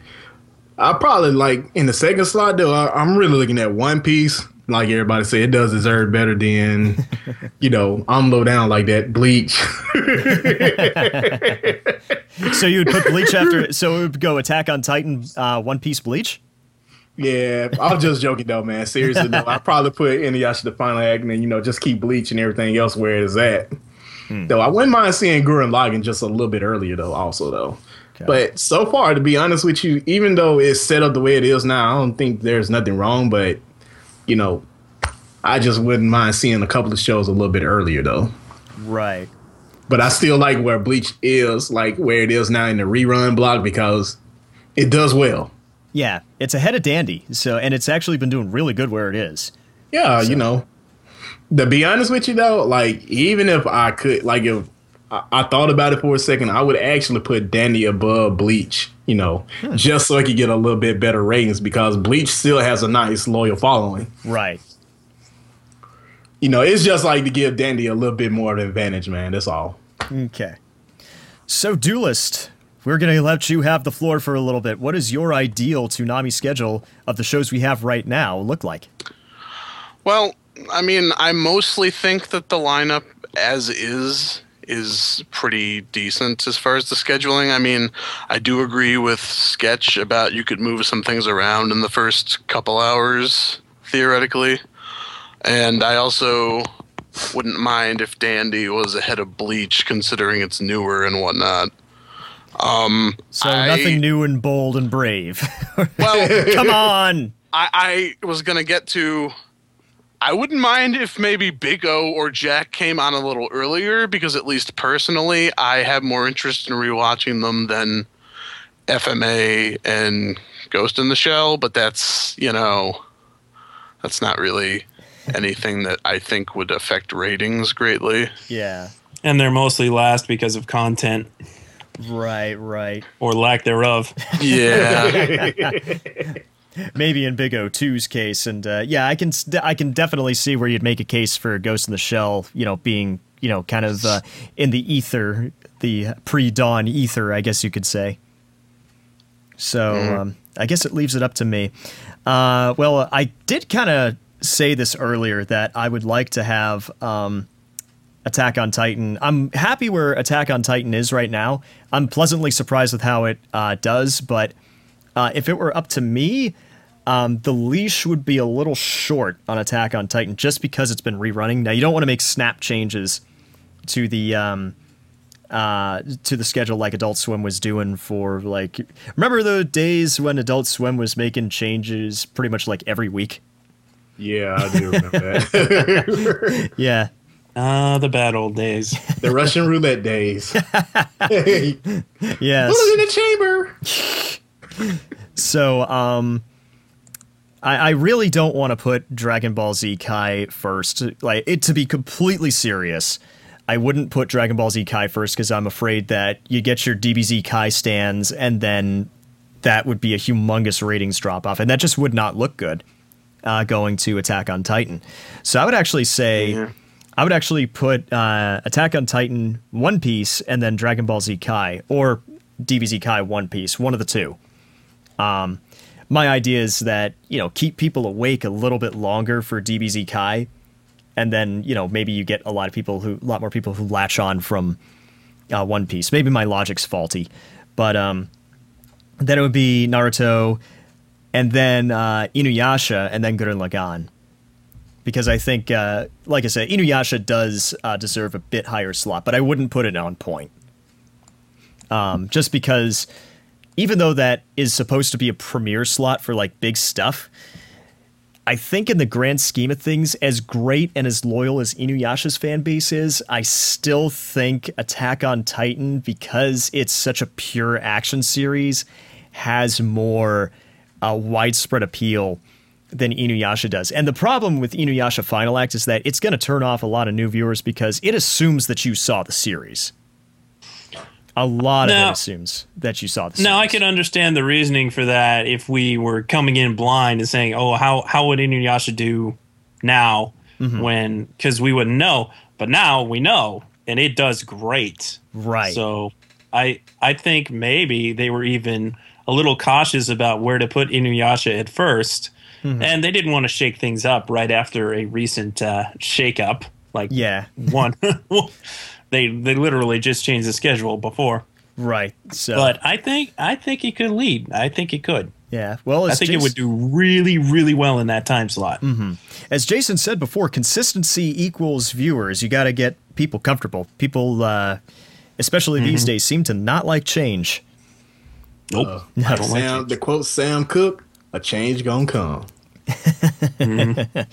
I probably like in the second slot though. I, I'm really looking at One Piece. Like everybody say, it does deserve better than *laughs* you know. I'm low down like that. Bleach. *laughs* So you would put Bleach after. So it would go Attack on Titan, uh, One Piece, Bleach. Yeah, I was just joking though, man. Seriously though, I probably put Inuyasha the final act, and then you know just keep Bleach and everything else where it is at. Hmm. Though I wouldn't mind seeing Gurren Lagann just a little bit earlier though, also though. But so far, to be honest with you, even though it's set up the way it is now, I don't think there's nothing wrong. But you know, I just wouldn't mind seeing a couple of shows a little bit earlier though. Right. But I still like where Bleach is, like where it is now in the rerun block because it does well. Yeah, it's ahead of Dandy. So and it's actually been doing really good where it is. Yeah, you know. To be honest with you though, like even if I could, like if I, I thought about it for a second, I would actually put Dandy above Bleach. You know, hmm. just so I could get a little bit better ratings because Bleach still has a nice loyal following. Right. You know, it's just like to give Dandy a little bit more of an advantage, man. That's all. Okay. So, Duelist, we're going to let you have the floor for a little bit. What does your ideal Toonami schedule of the shows we have right now look like? Well, I mean, I mostly think that the lineup as is is pretty decent as far as the scheduling. I mean, I do agree with Sketch about you could move some things around in the first couple hours, theoretically. And I also wouldn't mind if Dandy was ahead of Bleach, considering it's newer and whatnot. Um, So, I- nothing new and bold and brave. *laughs* Well, Come on. *laughs* I, I was gonna get to. I wouldn't mind if maybe Big O or Jack came on a little earlier because at least personally, I have more interest in rewatching them than FMA and Ghost in the Shell. But that's you know, that's not really anything that I think would affect ratings greatly. Yeah. And they're mostly last because of content Right, right. or lack thereof. Yeah, *laughs* Maybe in Big O2's case, and uh, yeah, I can I can definitely see where you'd make a case for Ghost in the Shell, you know, being you know kind of uh, in the ether, the pre-dawn ether, I guess you could say. So um, I guess it leaves it up to me. Uh, well, I did kind of say this earlier that I would like to have um, Attack on Titan. I'm happy where Attack on Titan is right now. I'm pleasantly surprised with how it uh, does, but uh, if it were up to me, um, the leash would be a little short on Attack on Titan just because it's been rerunning. Now you don't want to make snap changes to the um, uh, to the schedule like Adult Swim was doing for like. Remember the days when Adult Swim was making changes pretty much like every week? Yeah, I do remember that. *laughs* Yeah, Ah, the bad old days. *laughs* the Russian roulette days. hey, *laughs* yes. Bullet in the chamber. So, um, I, I really don't want to put Dragon Ball Z Kai first. Like it to be completely serious, I wouldn't put Dragon Ball Z Kai first because I'm afraid that you get your DBZ Kai stands and then that would be a humongous ratings drop off, and that just would not look good uh, going to Attack on Titan. So I would actually say. I would actually put uh, Attack on Titan One Piece and then Dragon Ball Z Kai or DBZ Kai One Piece, one of the two my idea is that you know keep people awake a little bit longer for DBZ Kai, and then you know maybe you get a lot of people who a lot more people who latch on from uh, One Piece. Maybe my logic's faulty, but um, then it would be Naruto, and then uh, Inuyasha, and then Gurren Lagann. Because I think, uh, like I said, Inuyasha does uh, deserve a bit higher slot, but I wouldn't put it on point. Um, just because even though that is supposed to be a premiere slot for like big stuff, I think in the grand scheme of things, as great and as loyal as Inuyasha's fan base is, I still think Attack on Titan, because it's such a pure action series, has more uh, widespread appeal than Inuyasha does. And the problem with Inuyasha Final Act is that it's going to turn off a lot of new viewers because it assumes that you saw the series. A lot of it assumes that you saw the series. Now I can understand the reasoning for that if we were coming in blind and saying, "Oh, how how would Inuyasha do now?" Mm-hmm. when because we wouldn't know. But now we know, and it does great. Right. So I I think maybe they were even a little cautious about where to put Inuyasha at 1st and they didn't want to shake things up right after a recent uh, shake up. Like Yeah. *laughs* one, *laughs* they they literally just changed the schedule before. Right. So. But I think I think he could lead. I think he could. yeah. Well, I think it would do really really well in that time slot. as Jason said before, consistency equals viewers. You got to get people comfortable. People, uh, especially these Mm-hmm. days, seem to not like change. Nope. I don't like Sam, it. the quote Sam Cooke, a change gonna come. *laughs*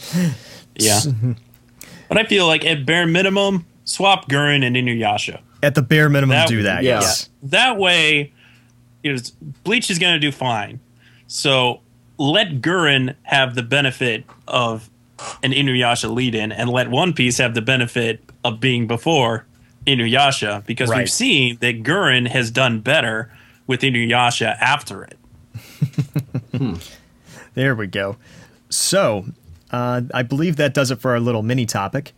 Yeah. but I feel like at bare minimum, swap Gurren and Inuyasha. At the bare minimum, That- do that. yeah. Yes. That way, you know, Bleach is going to do fine. So let Gurren have the benefit of an Inuyasha lead in, and let One Piece have the benefit of being before Inuyasha, because Right. we've seen that Gurren has done better with Inuyasha after it. *laughs* Hmm. There we go. So, uh, I believe that does it for our little mini topic.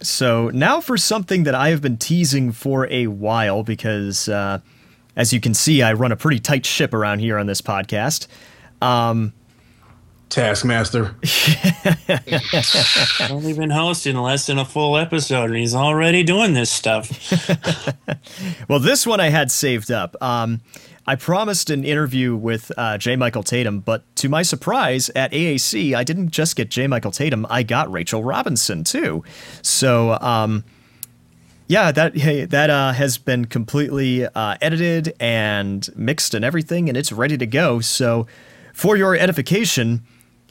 So, now for something that I have been teasing for a while because, uh, as you can see, I run a pretty tight ship around here on this podcast. Taskmaster. *laughs* I don't even host in less than a full episode, and he's already doing this stuff. *laughs* Well, this one I had saved up. Um, I promised an interview with uh, J. Michael Tatum, but to my surprise, at AAC, I didn't just get J. Michael Tatum, I got Rachel Robinson too. So, um, yeah, that *laughs* hey, that uh, has been completely uh, edited and mixed and everything, and it's ready to go. So, for your edification,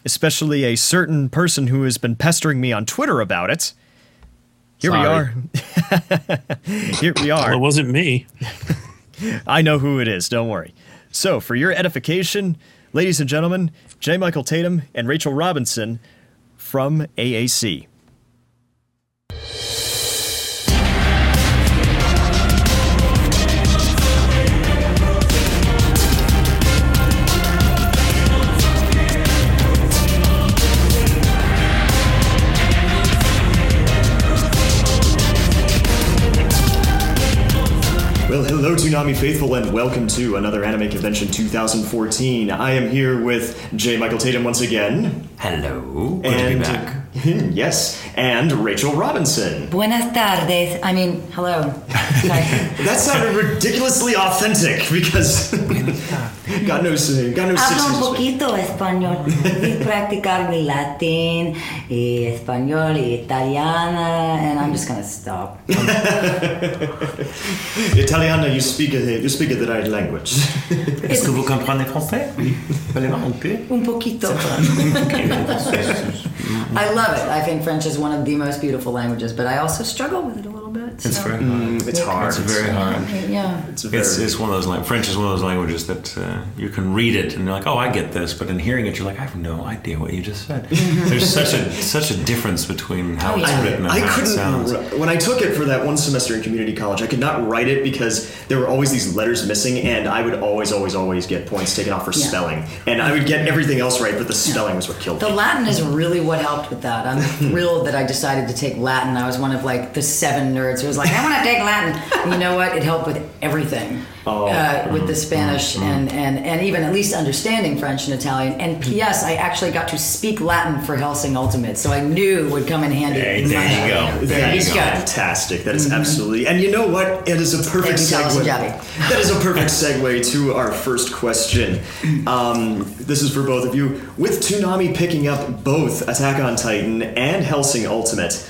especially a certain person who has been pestering me on Twitter about it, here we are. *laughs* here we are. Well, it wasn't me. *laughs* I know who it is, don't worry. So, for your edification, ladies and gentlemen, J. Michael Tatum and Rachel Robinson from AAC. Hello, Toonami faithful, and welcome to another Anime Convention 2014. I am here with J. Michael Tatum once again. Hello. Good and, to be back. Yes, and Rachel Robinson. Buenas tardes. I mean, hello. *laughs* That sounded ridiculously authentic because *laughs* God knows, God knows Hablo un years. poquito español. We practicar mi latín, y español, y italiana, and I'm just gonna stop. *laughs* Italiana, you speak uh, you speak the right language. Est-ce que vous comprenez français? Oui. Fallait un peu. Un poquito. I love it. I think French is one of the most beautiful languages, but I also struggle with it a little bit. It's very hard. it's hard. It's very hard. Yeah. It's, very, It's, it's one of those like French is one of those languages that uh, you can read it and you're like, oh, I get this, but in hearing it, you're like, I have no idea what you just said. *laughs* There's such a such a difference between how Oh, it's written and I how it couldn't. sounds. When I took it for that one semester in community college, I could not write it because there were always these letters missing, and I would always, always, always get points taken off for Yeah. spelling. And I would get everything else right, but the spelling was what killed The me. The Latin is really what helped with that. I'm thrilled that I decided to take Latin. I was one of like the seven nerds who was like, I want to take Latin. And you know what? It helped with everything. Oh. Uh, with the Spanish and, and, and even at least understanding French and Italian. And P.S. I actually got to speak Latin for Hellsing Ultimate, so I knew it would come in handy. Hey, there you go. There That you go. fantastic. That is absolutely. And you know what? It is a perfect segue. That is a perfect *laughs* segue to our first question. *clears throat* Um, this is for both of you. With Toonami picking up both Attack on Titan and Hellsing Ultimate,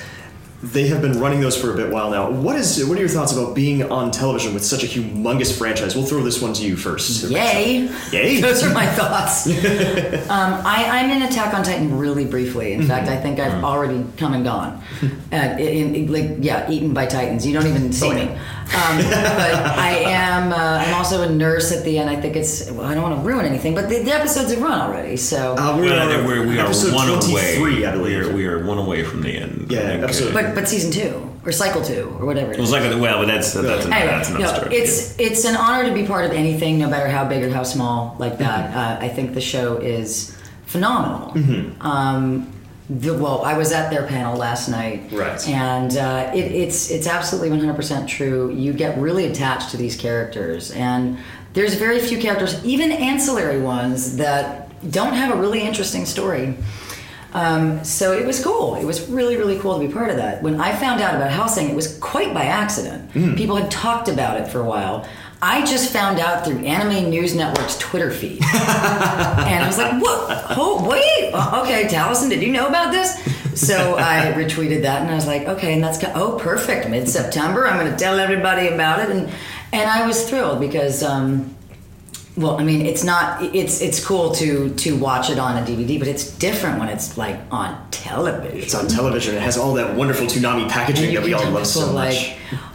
they have been running those for a bit while now. What is? What are your thoughts about being on television with such a humongous franchise? We'll throw this one to you first. Yay! Yay! *laughs* Those are my thoughts. *laughs* um, I, I'm in Attack on Titan really briefly. In fact, I think I've already come and gone. *laughs* Uh, in, in- like, yeah, eaten by titans. You don't even see me. Um, but I am. Uh, I'm also a nurse at the end. I think it's. Well, I don't want to ruin anything, but the, the episodes have run already. So. Uh, we're, Well, we're, we are episode one 23, away. I believe. We are, we are one away from the end. Yeah, I think, uh, but but season two or cycle two or whatever. It it was like well, but that's that's, Anyway, that's another no, story. it's it's an honor to be part of anything, no matter how big or how small, like that. Mm-hmm. Uh, I think the show is phenomenal. Mm-hmm. Um, the, well, I was at their panel last night, Right. And uh, it, it's it's absolutely 100% true. You get really attached to these characters, and there's very few characters, even ancillary ones, that don't have a really interesting story. Um, so it was cool. It was really, really cool to be part of that. When I found out about housing, it was quite by accident. People had talked about it for a while. I just found out through Anime News Network's Twitter feed. *laughs* and I was like, what? Oh, wait. Uh, Okay, Taliesin, did you know about this? So I retweeted that and I was like, okay, and that's, oh, perfect. Mid September, I'm going to tell everybody about it. And, and I was thrilled because, um, well, I mean, it's not. It's it's cool to to watch it on a DVD, but it's different when it's like on television. It's on television. It has all that wonderful Toonami packaging that we all love so much. Like,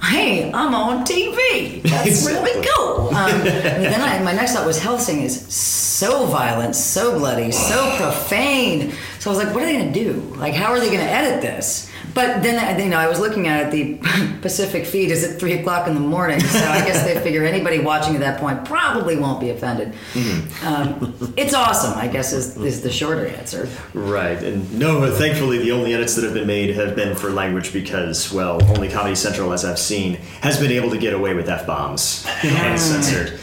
hey, I'm on TV. *laughs* That's really cool. Um, *laughs* then I, my next thought was Hellsing is so violent, so bloody, so *sighs* profane. So I was like, what are they to do? Like, how are they to edit this? But then, I- you know, I was looking at it. The *laughs* Pacific feed is at three o'clock in the morning, so I guess they figure anybody watching at that point probably won't be offended. Um, it's awesome. I guess is is the shorter answer. Right, and no, but thankfully the only edits that have been made have been for language because, well, only Comedy Central, as I've seen, has been able to get away with f bombs *laughs* uncensored.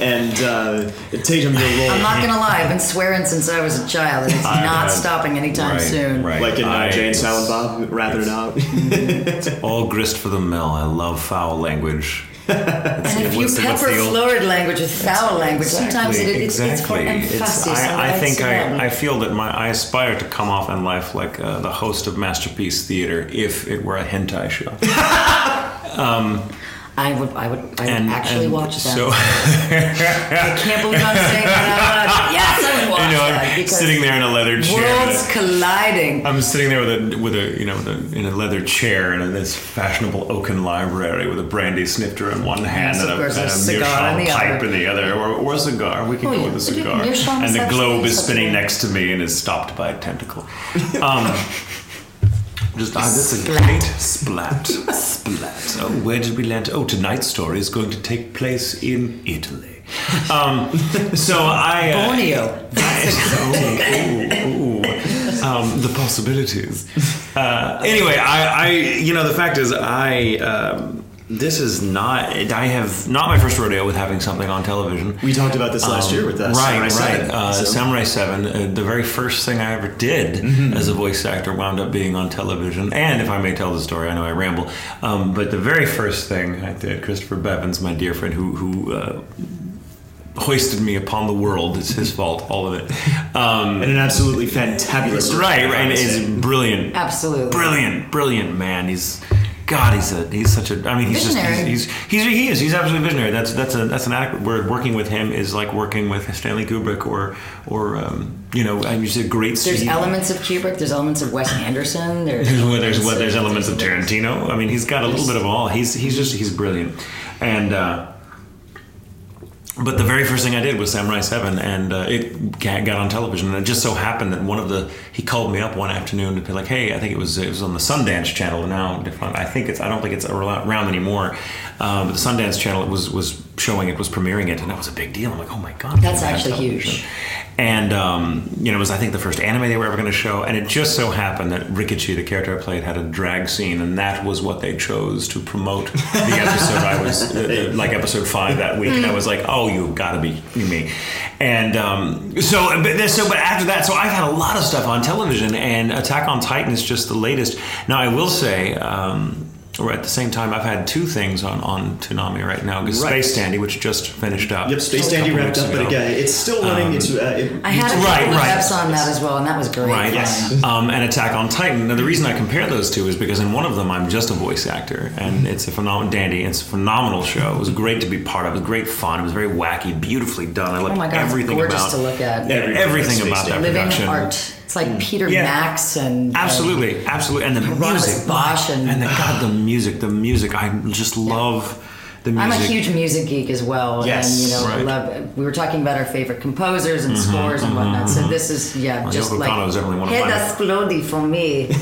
And uh, Tatum, your role, I'm not gonna lie. I've been swearing since I was a child, and it's I not have- stopping anytime right, soon. right. like in uh, I- Jay and Silent Bob, rapping it out. All grist for the mill. I love foul language. And if you What's the- what's pepper the old- florid language with foul language, sometimes it, it's, exactly. it's for emphasis. It's- I, I like think that. I, I feel that my I aspire to come off in life like uh, the host of Masterpiece Theater if it were a hentai show. *laughs* I would, I would, I would And actually and watch that. So I can't believe I'm saying that. Yes, I would *laughs* watch you know, that I'm sitting there in a leather chair. worlds colliding. I'm sitting there with a with a you know with a, in a leather chair in this fashionable oaken library with a brandy snifter in one hand Yes, and a, and a cigar in meerschaum the pipe other. in the other, or, or a cigar. We can Oh, go with a cigar. And the globe is spinning next to me and is stopped by a tentacle. Um, *laughs* just ah, that's a great splat, splat. Oh, where did we land? Oh, tonight's story is going to take place in Italy. Um, so I. Uh, Borneo. ooh, ooh, ooh. Um, the possibilities. Uh, anyway, I, I, you know, the fact is, I, um, this is not, I have not my first rodeo with having something on television. we talked about this last Um, year with that right, Samurai right. 7, Uh, so- Samurai Seven, uh, the very first thing I ever did Mm-hmm. as a voice actor, wound up being on television. And if I may tell the story, I know I ramble, um, but the very first thing I did, Christopher Bevins, my dear friend, who who. Uh, Hoisted me upon the world. It's his *laughs* fault, all of it. Um, and an absolutely fantabulous right, right. And I it's say. brilliant, Absolutely. brilliant, brilliant man. He's God. He's a he's such a. I mean, he's Visionary. just he's, he's he's he is. He's absolutely visionary. That's that's a that's an adequate word. Working with him is like working with Stanley Kubrick or or um, you know, I mean, he's a great. There's elements of Kubrick. There's elements of Wes Anderson. There's There's there's what there's elements of Tarantino. I mean, he's got a little bit of all. He's he's just he's brilliant, and. uh but the very first thing I did was Samurai Seven, and uh, it got on television. And it just so happened that one of the he called me up one afternoon to be like, "Hey, I think it was it was on the Sundance Channel now. I think it's I don't think it's around anymore, um, the Sundance Channel was was showing it was premiering it, and that was a big deal. I'm like, oh my god, That's actually television." huge. And um, you know, it was I think the first anime they were ever going to show, and it just so happened that Rikichi, the character I played, had a drag scene, and that was what they chose to promote the *laughs* episode. I was uh, like episode five that week, and I was like, oh, you've got to be me. And um, so, but so, but after that, so I've had a lot of stuff on television, and Attack on Titan is just the latest. Now, I will say. Um, or at the same time, I've had two things on on Toonami right now. Right. Space Dandy, which just finished up. Yep, Space Dandy wrapped weeks up, but again, it's still running. it's uh, it, I had a Right, couple right. reps on that as well, and that was great. Right. Yes. Um, and Attack on Titan. Now, the reason I compare those two is because in one of them I'm just a voice actor, and it's a phenomenal dandy. It's a phenomenal show. It was great to be part of. It was great fun. It was very wacky, beautifully done. I loved Oh my God, it's everything gorgeous about to look at. everything, Everything about about that Living production. art. It's like mm. Peter Yeah. Max and Absolutely, absolutely, and the Ross music, Bosch and- and the God, the music, the music. I just love the music. I'm a huge music geek as well, Yes, and you know, right. love. We were talking about our favorite composers and scores and whatnot. So this is yeah, Well, just Yoko like Kanno is definitely one of hit mine. for me. *laughs*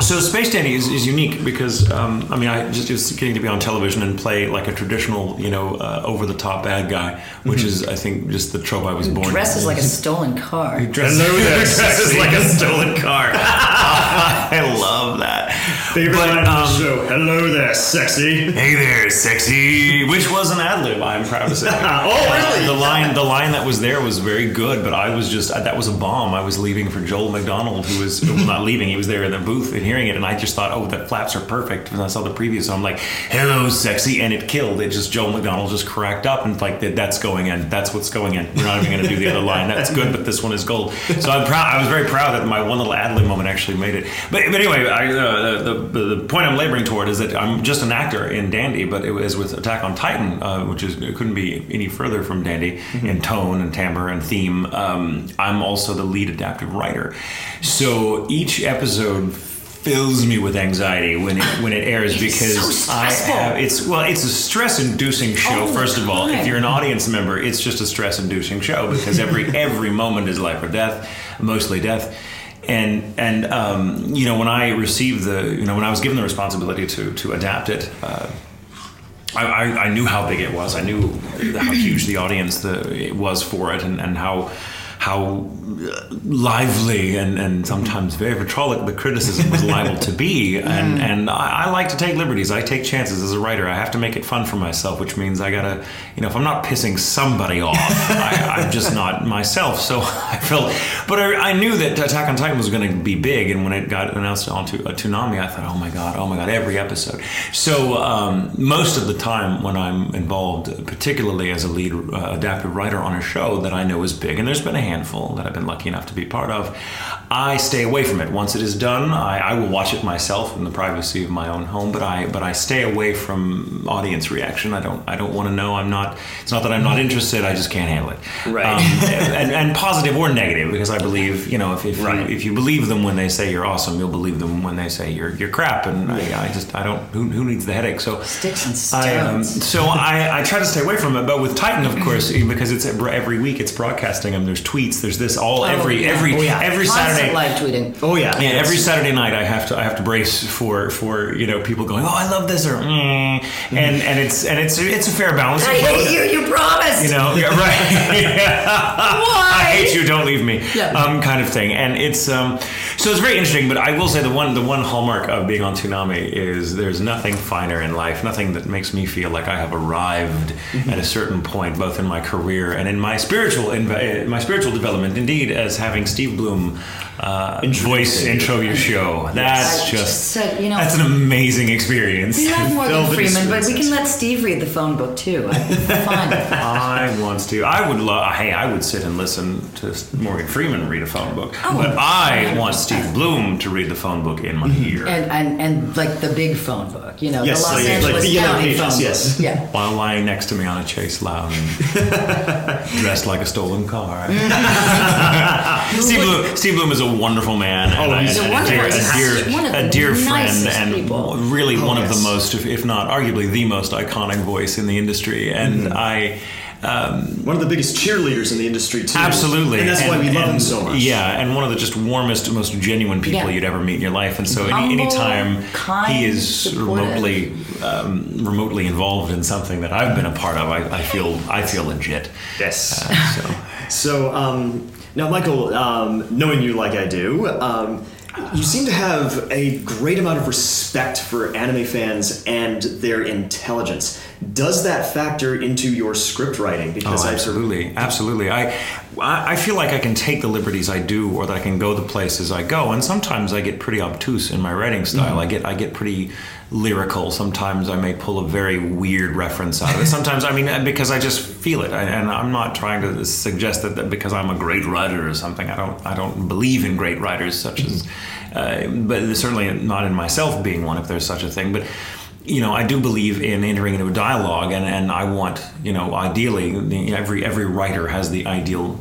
So Space Dandy is, is unique because um, I mean I just, just getting to be on television and play like a traditional you know uh, over the top bad guy, which Mm-hmm. is I think just the trope I was born. Dresses like a stolen car. Dresses, Hello *laughs* there, dresses like a stolen car. *laughs* I love that. Favorite But, line of um, the show. Hello there, sexy. Hey there, sexy. Which was an ad lib, I'm proud to say. *laughs* Oh, really? The line, the line that was there was very good, but I was just that was a bomb. I was leaving for Joel McDonald, who was well, not leaving. He was there in the booth and hearing it, and I just thought, oh, the flaps are perfect. And I saw the preview, so I'm like, hello, sexy, and it killed. It just Joel McDonald just cracked up and like that's going in. That's what's going in. We're not even going to do the other line. That's good, but this one is gold. So I'm proud. I was very proud that my one little ad lib moment actually made it. But, but anyway, I, uh, the, the the point I'm laboring toward is that I'm just an actor in Dandy, but it was with Attack on Titan, uh, which is it couldn't be any further from Dandy in tone and timbre and theme. Um, I'm also the lead adaptive writer, so each episode fills me with anxiety when it when it airs because so I have it's well it's a stress inducing show the first of all. If you're an audience member it's just a stress inducing show because every *laughs* every moment is life or death mostly death. And and um, you know when I received the you know when I was given the responsibility to to adapt it uh, I, I, knew how big it was. I knew how huge the audience the, it was for it, and, and how how uh, lively and, and sometimes very vitriolic the criticism was liable to be. *laughs* And and I, I like to take liberties. I take chances as a writer. I have to make it fun for myself, which means I gotta you know if I'm not pissing somebody off, I, I'm just not *laughs* myself. So *laughs* I felt, but I, I knew that Attack on Titan was going to be big, and when it got announced onto uh, Toonami, I thought, oh my god, oh my god, every episode. So um, most of the time when I'm involved, particularly as a lead uh, adaptive writer on a show that I know is big, and there's been a handful that I've been lucky enough to be part of, I stay away from it. Once it is done, I, I will watch it myself in the privacy of my own home, but I but I stay away from audience reaction. I don't I don't want to know. I'm not. It's not that I'm not interested. I just can't handle it. Right. Um, and, and positive or negative, because I believe you know if if, Right. you, if you believe them when they say you're awesome, you'll believe them when they say you're you're crap. And I, I just I don't. Who, who needs the headache? So Sticks and I, um, stones. *laughs* so I, I try to stay away from it, but with Titan, of course, because it's every week it's broadcasting them. There's tweets. There's this all every yeah. every Oh, yeah. every Constant Saturday. live tweeting. Oh yeah. Yeah, every Saturday night I have to I have to brace for for you know people going oh I love this or mm, and and it's and it's it's a fair balance. I both. hate you. You promised. You know, yeah, right? *laughs* I hate you. Don't leave me. Yeah. Um, kind of thing. And it's um, so it's very interesting. But I will say the one the one hallmark of being on Toonami is there's nothing finer in life, nothing that makes me feel like I have arrived at a certain point, both in my career and in my spiritual in uh, my spiritual development. Indeed, as having Steve Blum uh, voice you. intro your show. That's I just just said, you know- that's an amazing experience. We love Morgan Velvet Freeman, but we can let Steve read the phone book too. I'd *laughs* be fine with that. I want to. I would love. Hey, I would sit and listen to Morgan Freeman read a phone book, Oh, but I 100%. want Steve Blum to read the phone book in my ear And, and and like the big phone book, you know, Yes, the Los like- like Angeles the County pages, phone yes. book. Yeah. *laughs* while lying next to me on a chase lounge, *laughs* dressed like a stolen car. Steve Blum. Steve Blum is a wonderful man. and he's and a wonderful- dear, a dear, a dear friend, and people. really one of the most, if, not arguably the most iconic voice in the industry. And I. Um, One of the biggest cheerleaders in the industry too. Absolutely, And that's why we love him so much. Yeah, and one of the just warmest, most genuine people Yeah. you'd ever meet in your life. And so, any Humble, anytime kind, he is supportive. remotely, um, remotely involved in something that I've been a part of, I, I feel, I feel legit. Yes. Uh, so. *laughs* So um, now, Michael, um, knowing you like I do, um, you seem to have a great amount of respect for anime fans and their intelligence. Does that factor into your script writing? Because Oh, I've absolutely, absolutely. I, I I feel like I can take the liberties I do, or that I can go the places I go, and sometimes I get pretty obtuse in my writing style. I get I get pretty lyrical. Sometimes I may pull a very weird reference out of it. Sometimes I mean because I just feel it, and I'm not trying to suggest that, that because I'm a great writer or something. I don't I don't believe in great writers such as, uh, but certainly not in myself being one if there's such a thing, but you know, I do believe in entering into a dialogue, and, and I want, you know, ideally, every every writer has the ideal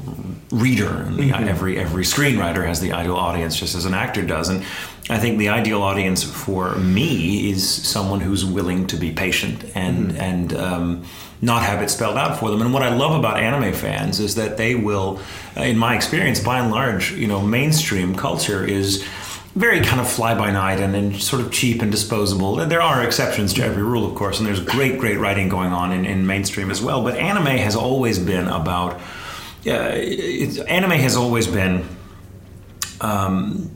reader, and the, mm-hmm. every every screenwriter has the ideal audience, just as an actor does. And I think the ideal audience for me is someone who's willing to be patient and mm-hmm. and um, not have it spelled out for them. And what I love about anime fans is that they will, uh, in my experience, by and large, you know, mainstream culture is very kind of fly by night and, and sort of cheap and disposable. There are exceptions to every rule, of course, and there's great, great writing going on in, in mainstream as well. But anime has always been about. Yeah, it's, anime has always been um,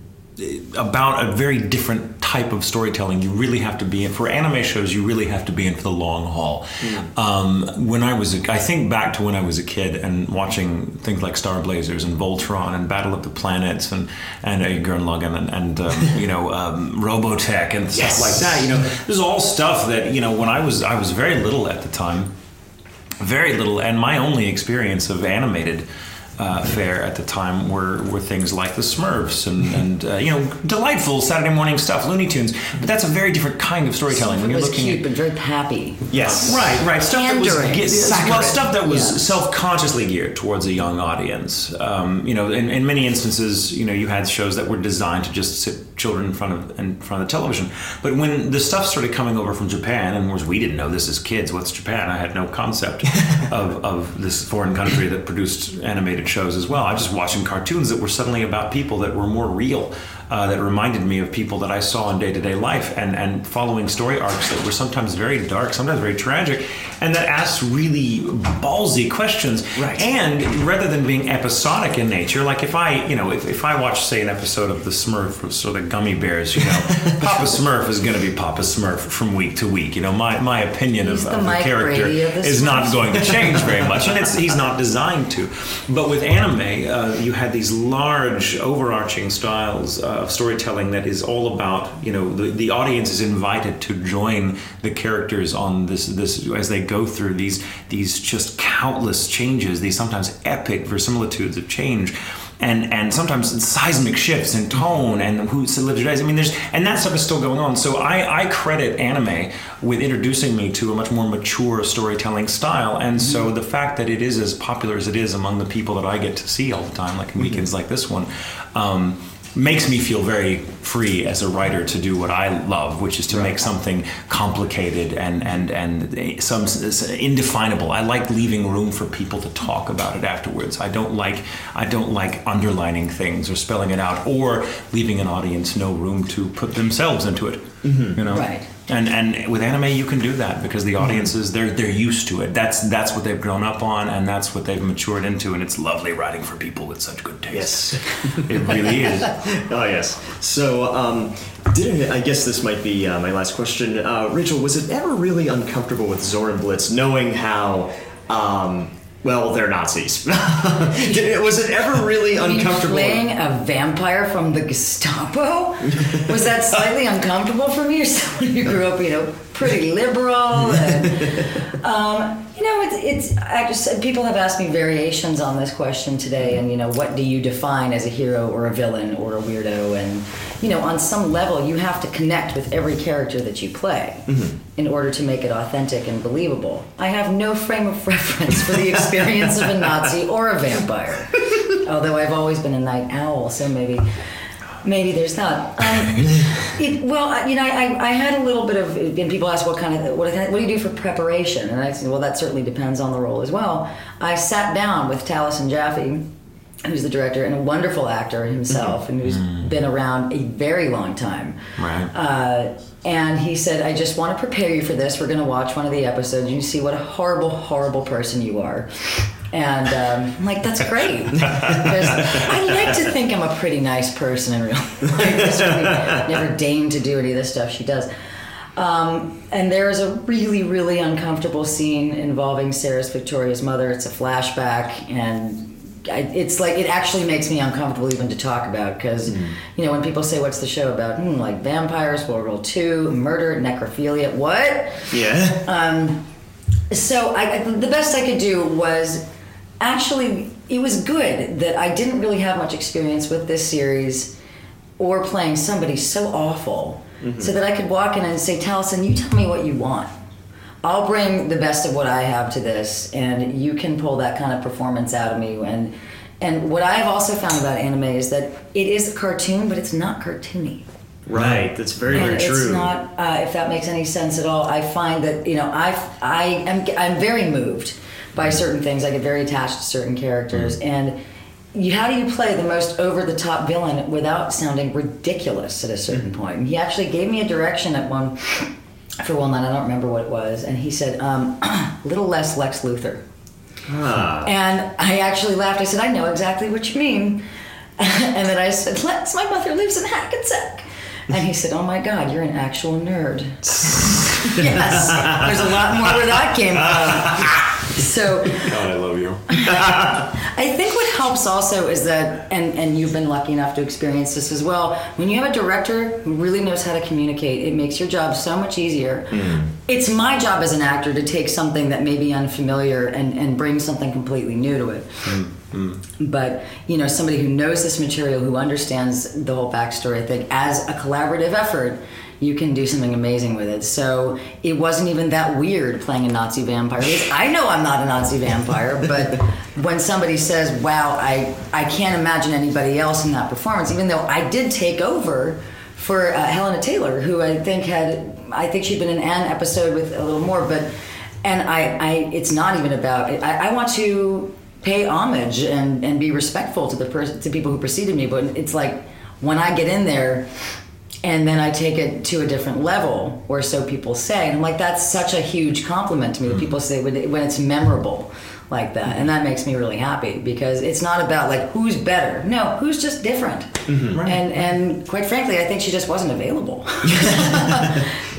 about a very different type of storytelling. You really have to be in for anime shows. You really have to be in for the long haul. Um, when I was, a, I think back to when I was a kid and watching things like Star Blazers and Voltron and Battle of the Planets and and uh, Gurren Lagann and, and um, *laughs* you know um, Robotech and stuff like that. You know, this is all stuff that you know when I was I was very little at the time very little, and my only experience of animated uh, fare at the time were, were things like the Smurfs and, *laughs* and uh, you know delightful Saturday morning stuff, Looney Tunes. But that's a very different kind of storytelling when you're looking cute at but very happy. Yes. Right, right. Stuff that was well, stuff that was Yeah. self-consciously geared towards a young audience. Um, you know, in, in many instances, you know, you had shows that were designed to just sit children in front of in front of the television. But when the stuff started coming over from Japan, and course we didn't know this as kids. What's Japan? I had no concept *laughs* of, of this foreign country that produced animated shows as well. I was just watching cartoons that were suddenly about people that were more real. Uh, that reminded me of people that I saw in day-to-day life, and, and following story arcs that were sometimes very dark, sometimes very tragic, and that asked really ballsy questions. Right. And rather than being episodic in nature, like if I, you know, if, if I watch, say, an episode of the Smurf or the Gummy Bears, you know, *laughs* Papa Smurf is going to be Papa Smurf from week to week. You know, my, my opinion He's of, the of the character of the is not going to change very much, and it's *laughs* he's not designed to. But with anime, uh, you had these large, overarching styles of storytelling that is all about, you know, the, the audience is invited to join the characters on this this as they go through these these just countless changes, these sometimes epic verisimilitudes of change. And, and sometimes seismic shifts in tone and who lives your days. I mean, there's and that stuff is still going on. So I, I credit anime with introducing me to a much more mature storytelling style. And so the fact that it is as popular as it is among the people that I get to see all the time, like in weekends like this one, um, makes me feel very free as a writer to do what I love, which is to make something complicated and and and some indefinable. I like leaving room for people to talk about it afterwards. I don't like I don't like underlining things or spelling it out or leaving an audience no room to put themselves into it. Mm-hmm. You know, Right. And and with anime you can do that because the audiences they're they're used to it. That's that's what they've grown up on and that's what they've matured into and it's lovely writing for people with such good taste. Yes. It really is. *laughs* Oh yes. So, um, did I guess this might be uh, my last question, uh, Rachel? Was it ever really uncomfortable with Zorin Blitz, knowing how? Um, well, they're Nazis. *laughs* Was it ever really uncomfortable? playing a vampire from the Gestapo was that slightly uncomfortable for me? Or *laughs* someone who grew up, you know, pretty *laughs* liberal, and *laughs* um, you know, it's it's. I just people have asked me variations on this question today, and you know, what do you define as a hero or a villain or a weirdo? And you know, on some level, you have to connect with every character that you play in order to make it authentic and believable. I have no frame of reference for the experience of a Nazi or a vampire. *laughs* Although I've always been a night owl, so maybe maybe there's not. Um, *laughs* it, well, you know, I, I had a little bit of, and people ask what kind of what, what do you do for preparation, and I said, well, that certainly depends on the role as well. I sat down with Taliesin Jaffe, who's the director and a wonderful actor himself, and who's been around a very long time. Right. Uh, and he said, I just want to prepare you for this. We're going to watch one of the episodes and you see what a horrible, horrible person you are. And um, I'm like, that's great. *laughs* I like to think I'm a pretty nice person in real *laughs* life. Never deigned to do any of this stuff she does. Um, and there's a really, really uncomfortable scene involving Seras Victoria's mother. It's a flashback, and I, it's like it actually makes me uncomfortable even to talk about because you know when people say what's the show about hmm, like vampires world war ii murder necrophilia what yeah. Um, so I, I- the best i could do was actually it was good that i didn't really have much experience with this series or playing somebody so awful so that i could walk in and say Taliesin, you tell me what you want I'll bring the best of what I have to this, and you can pull that kind of performance out of me. And and what I've also found about anime is that it is a cartoon, but it's not cartoony. Right. That's very, and very true. it's not, uh, if that makes any sense at all. I find that you know I I am I'm very moved by certain things. I get very attached to certain characters, Mm. and you, how do you play the most over the top villain without sounding ridiculous at a certain point? And he actually gave me a direction at one for one night. I don't remember what it was, and he said, um, "A *clears throat* little less Lex Luthor." Ah. And I actually laughed. I said, "I know exactly what you mean." *laughs* and then I said, "Lex, my mother lives in Hackensack." And he said, "Oh my God, you're an actual nerd." *laughs* *laughs* yes, there's a lot more where that came from. So *laughs* God, I love you. I think what helps also is that, and, and you've been lucky enough to experience this as well, when you have a director who really knows how to communicate, it makes your job so much easier. Hmm. It's my job as an actor to take something that may be unfamiliar and, and bring something completely new to it. Hmm, hmm. But, you know, somebody who knows this material, who understands the whole backstory, I think as a collaborative effort, you can do something amazing with it. So it wasn't even that weird playing a Nazi vampire. I know I'm not a Nazi vampire, but when somebody says, "Wow, I I can't imagine anybody else in that performance," even though I did take over for uh, Helena Taylor, who I think had I think she'd been in an episode with a little more, but and I, I it's not even about I, I want to pay homage and, and be respectful to the person to people who preceded me, but it's like when I get in there and then I take it to a different level, or so people say. And I'm like, that's such a huge compliment to me that people say when, it's memorable like that. And that makes me really happy because it's not about like who's better. No, who's just different. And and quite frankly, I think she just wasn't available. *laughs*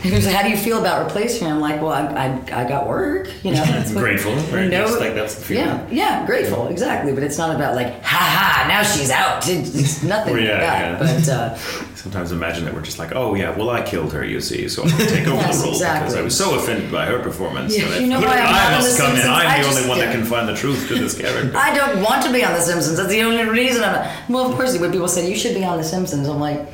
*laughs* Was like, how do you feel about replacing her? I'm like, well, I, I, I got work, you know. that's *laughs* what- Grateful, right? No, Just like that's the feeling. yeah, yeah, grateful, exactly. But it's not about like, ha ha, now she's out. It's, it's nothing Well, yeah, like that. yeah. But uh, Sometimes imagine that we're just like, oh yeah, well I killed her, you see, so I take *laughs* over Yes, the role because. I was so offended by her performance. Yeah, you know I, why I'm I in must The come in. Simpsons? I'm I the only one that can find the truth to this character. *laughs* I don't want to be on The Simpsons. That's the only reason I'm. Well, of course, when people say you should be on The Simpsons, I'm like,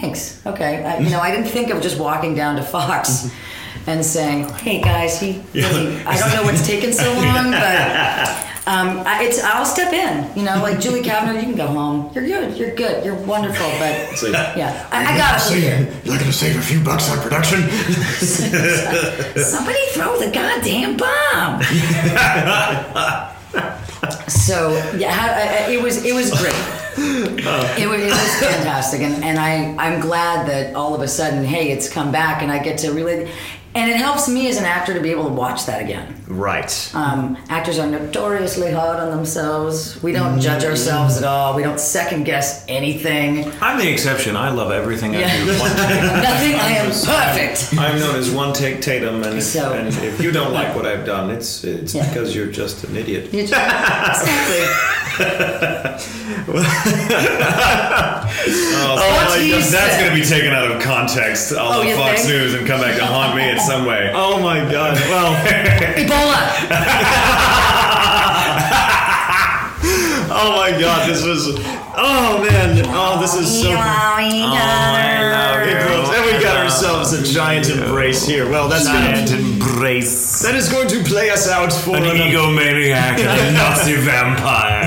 thanks. Okay, I, you know, I didn't think of just walking down to Fox *laughs* and saying, "Hey guys, he, really, I don't know what's taken so long, but." Um, I, it's I'll step in, you know, like Julie Kavner, You can go home. You're good. You're good. You're wonderful. But So- yeah, I, I got it here. You're not gonna save a few bucks on production. *laughs* Somebody throw the goddamn bomb. *laughs* so yeah, how- I- I- it was it was great. It was, it was fantastic, and, and I I'm glad that all of a sudden, hey, it's come back, and I get to really, and it helps me as an actor to be able to watch that again. right. Um, actors are notoriously hard on themselves. We don't judge ourselves at all. We don't second guess anything. I'm the exception. I love everything I Yeah. do. One *laughs* take. Nothing. I am perfect. I'm known as one take Tatum, and if, So- and if you don't like what I've done, it's it's Yeah. because you're just an idiot. Just- exactly. *laughs* Oh, What my he that's going to be taken out of context, all Oh, of Fox think? News, and come back to haunt me some way. Oh my god. Well, Ebola. *laughs* oh my god, this was. Oh man. Oh, this is so. And we got ourselves a giant embrace here. Well, that's Giant gonna, embrace. that is going to play us out for An another- egomaniac and a *laughs* Nazi vampire.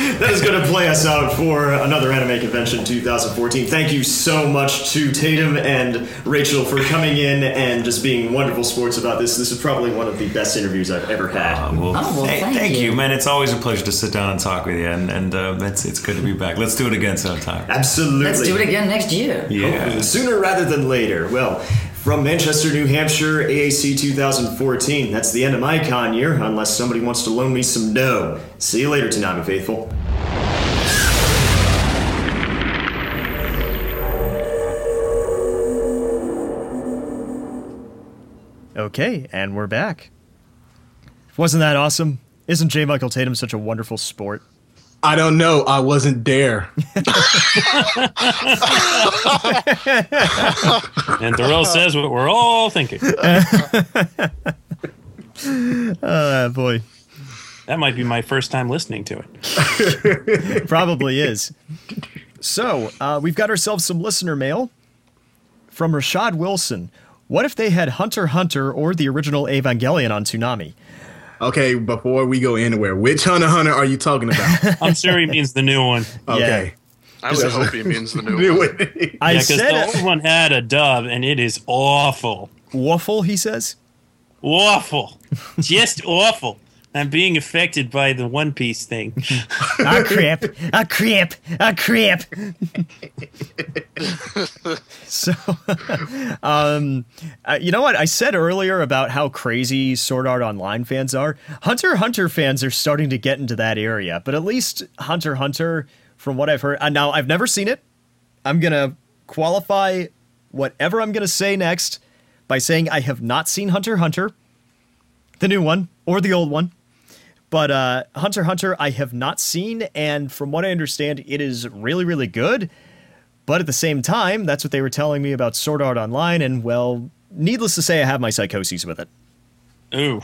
*laughs* That is going to play us out for another Anime Convention 2014. Thank you so much to Tatum and Rachel for coming in and just being wonderful sports about this. This is probably one of the best interviews I've ever had. Uh, well, Oh, well, th- thank thank you. you. man. It's always a pleasure to sit down and talk with you, and, and uh, it's it's good to be back. Let's do it again sometime. Absolutely. Let's do it again next year. Yeah. Sooner rather than later. Well, from Manchester, New Hampshire, AAC 2014. That's the end of my con year, unless somebody wants to loan me some dough. See you later, Toonami Faithful. Okay, and we're back. Wasn't that awesome? Isn't J. Michael Tatum such a wonderful sport? I don't know. I wasn't there. *laughs* And Darrell says what we're all thinking. Uh, boy, That might be my first time listening to it. *laughs* *laughs* probably is. So, uh, we've got ourselves some listener mail from Rashad Wilson. What if they had Hunter Hunter or the original Evangelion on Toonami? Okay, before we go anywhere, which Hunter Hunter are you talking about? *laughs* I'm sure he means the new one. Okay. I would hope he means the *laughs* new Knew one. it. I Yeah, because said the old one had a dub, and it is awful. waffle, he says. Awful. Just awful. I'm being affected by the One Piece thing. *laughs* ah, crap. Ah, crap. Ah, crap. *laughs* so, *laughs* um, uh, you know what? I said earlier about how crazy Sword Art Online fans are. Hunter Hunter fans are starting to get into that area, but at least Hunter Hunter, from what I've heard, uh, now I've never seen it. I'm going to qualify whatever I'm going to say next by saying I have not seen Hunter Hunter, the new one or the old one. But uh, Hunter Hunter, I have not seen, and from what I understand, it is really, really good. But at the same time, that's what they were telling me about Sword Art Online, and well, needless to say, I have my psychoses with it. Ooh,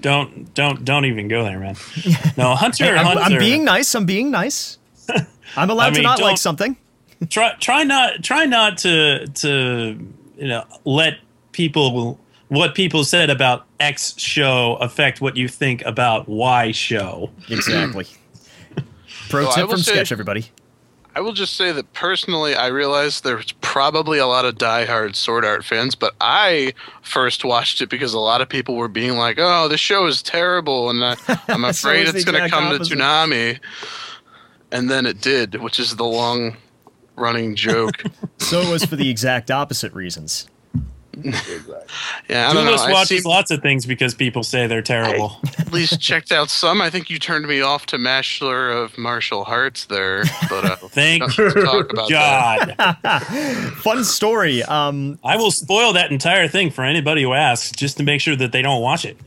don't don't don't even go there, man. *laughs* No, Hunter Hey, I'm, Hunter. I'm being nice. I'm being nice. *laughs* I'm allowed I mean, to not like something. try try not try not to to you know let people what people said about X show affect what you think about Y show. Exactly. Hmm. *laughs* Pro Well, I tip from say- Sketch, everybody. I will just say that personally, I realize there's probably a lot of diehard Sword Art fans, but I first watched it because a lot of people were being like, "Oh, this show is terrible," and I, uh, *laughs* I'm afraid is the it's going to come opposite. to Toonami. And then it did, which is the long running joke. *laughs* So it was for the exact opposite reasons. Yeah, I don't know. Duelist I watches seem- lots of things because people say they're terrible. at least checked out some. I think you turned me off to Master of Martial Hearts there, but uh, *laughs* Thank nothing to talk about that. God. *laughs* Fun story. Um, I will spoil that entire thing for anybody who asks just to make sure that they don't watch it. *laughs*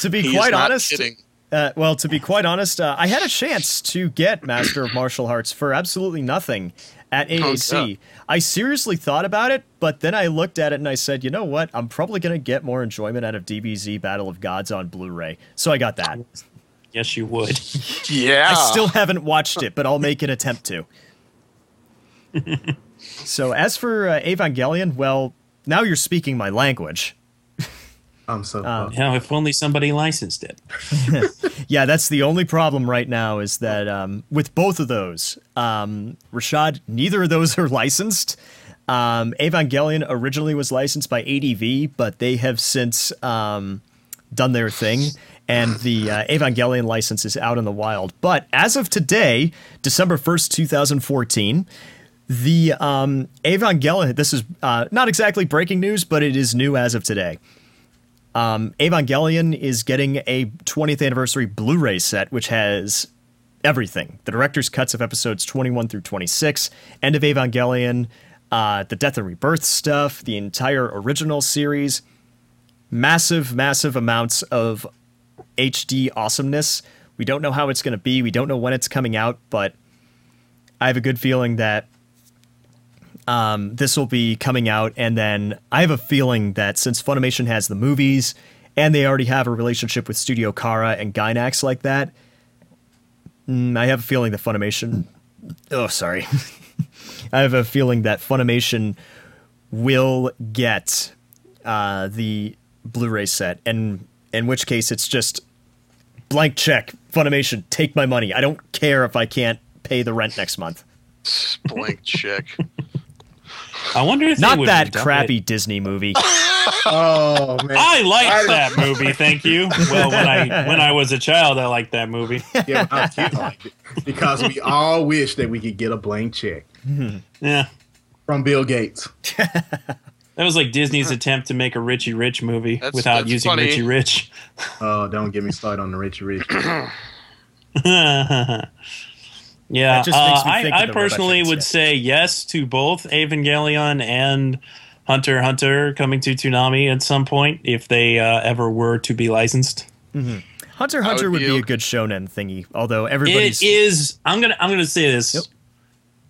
to be He's quite not honest, kidding. Uh, well, to be quite honest, uh, I had a chance to get Master of Martial Hearts for absolutely nothing at AAC. yeah. I seriously thought about it, but then I looked at it and I said, you know what? I'm probably going to get more enjoyment out of DBZ Battle of Gods on Blu ray. So I got that. Yes, you would. *laughs* Yeah. I still haven't watched it, but I'll make an attempt to. *laughs* so as for uh, Evangelion, well, now you're speaking my language. I'm so. You know, if only somebody licensed it. *laughs* Yeah, that's the only problem right now is that um, with both of those, um, Rashad, neither of those *laughs* are licensed. Um, Evangelion originally was licensed by ADV, but they have since um, done their thing, and the uh, Evangelion license is out in the wild. But as of today, December 1st, 2014, the um, Evangelion, this is uh, not exactly breaking news, but it is new as of today. Evangelion is getting a 20th anniversary Blu-ray set, which has everything: the director's cuts of episodes 21 through 26, End of Evangelion, uh, the Death and Rebirth stuff, the entire original series, massive, massive amounts of HD awesomeness. We don't know how it's going to be. We don't know when it's coming out, but I have a good feeling that um, this will be coming out, and then I have a feeling that since Funimation has the movies and they already have a relationship with Studio Khara and Gainax like that, mm, I have a feeling that Funimation. Oh, sorry. *laughs* I have a feeling that Funimation will get uh, the Blu-ray set, and in which case it's just blank check. Funimation, take my money. I don't care if I can't pay the rent next month. Blank check. I wonder if they Not that crappy it. Disney movie. *laughs* oh man. I liked that movie. Thank you. Well, when I when I was a child, I liked that movie. *laughs* Yeah, when I was kid, I liked it. because we all wish that we could get a blank check mm-hmm. Yeah, from Bill Gates. *laughs* that was like Disney's attempt to make a Richie Rich movie That's- without that's using funny. Richie Rich. Oh, don't get me started on the Richie Rich. Yeah, That just uh, me I, think I of the personally would sketch. say yes to both Evangelion and Hunter Hunter coming to Toonami at some point if they uh, ever were to be licensed. Hunter x Hunter would would be be a good shonen thingy, although everybody's It is. I'm gonna. I'm gonna say this. Yep.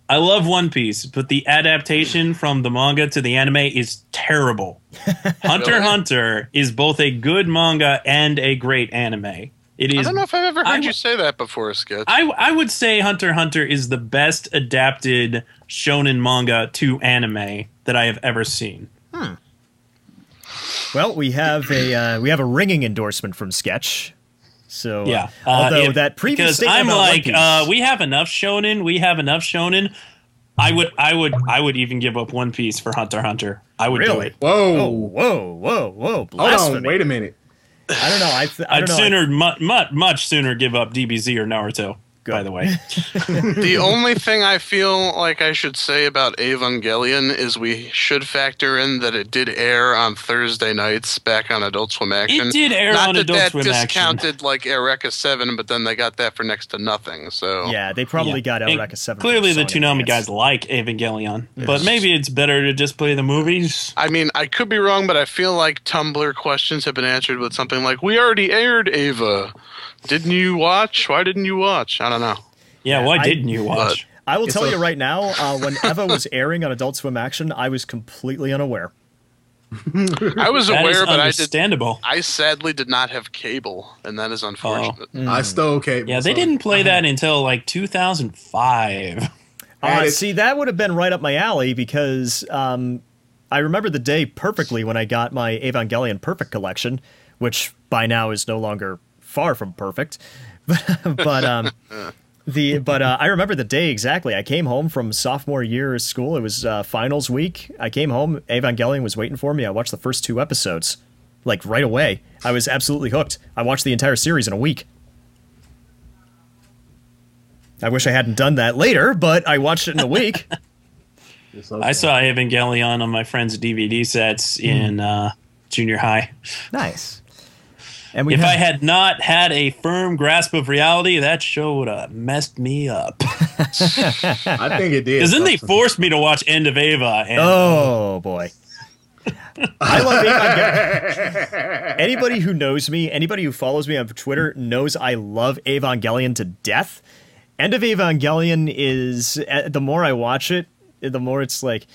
I love One Piece, but the adaptation from the manga to the anime is terrible. *laughs* Hunter Really? Hunter is both a good manga and a great anime. It I don't know if I've ever I heard you say that before, Sketch. I, I would say Hunter Hunter is the best adapted shonen manga to anime that I have ever seen. Hmm. well, we have a uh, we have a ringing endorsement from Sketch. So uh, Yeah. Uh, although if- that previous because statement I'm about One like, Piece- uh, we have enough shonen. We have enough shonen. I would, I would, I would even give up One Piece for Hunter Hunter. I would do Really? it. Whoa. oh whoa whoa whoa Hold blasphemy! on. Wait a minute. I don't know. I, th- I I'd don't know. sooner, much, much, much sooner give up DBZ or Naruto. By the way, *laughs* the only thing I feel like I should say about Evangelion is we should factor in that it did air on Thursday nights back on Adult Swim Action. it did air Not on that Adult that Swim Action. discounted like Eureka Seven, but then they got that for next to nothing. So yeah, they probably got And Eureka 7. Clearly, the song and Toonami guys like Evangelion, but maybe it's better to just play the movies. I mean, I could be wrong, but I feel like Tumblr questions have been answered with something like, "We already aired Eva. Didn't you watch? Why didn't you watch? I don't know." Yeah, why I- didn't you watch? I will tell a- you right now, uh, when Eva was airing on Adult Swim Action, I was completely unaware. *laughs* I was That is aware, but I did. understandable. I sadly did not have cable, and that is unfortunate. I stole cable. Yeah, they so- didn't play that until like 2005. Uh, see, that would have been right up my alley because um, I remember the day perfectly when I got my Evangelion Perfect collection, which by now is no longer far from perfect. *laughs* but um, the but uh, I remember the day exactly. I came home from sophomore year of school. It was uh, finals week. I came home. Evangelion was waiting for me. I watched the first two episodes, like right away. I was absolutely hooked. I watched the entire series in a week. I wish I hadn't done that later, but I watched it in a week. *laughs* I saw Evangelion on my friend's DVD sets Hmm. in uh, junior high. Nice. And we If have, I had not had a firm grasp of reality, that show would have messed me up. *laughs* I think it did. Because then they something. forced me to watch End of Eva. And oh boy, *laughs* I love Evangelion. *laughs* anybody who knows me, anybody who follows me on Twitter knows I love Evangelion to death. End of Evangelion is uh, the more I watch it, the more it's like,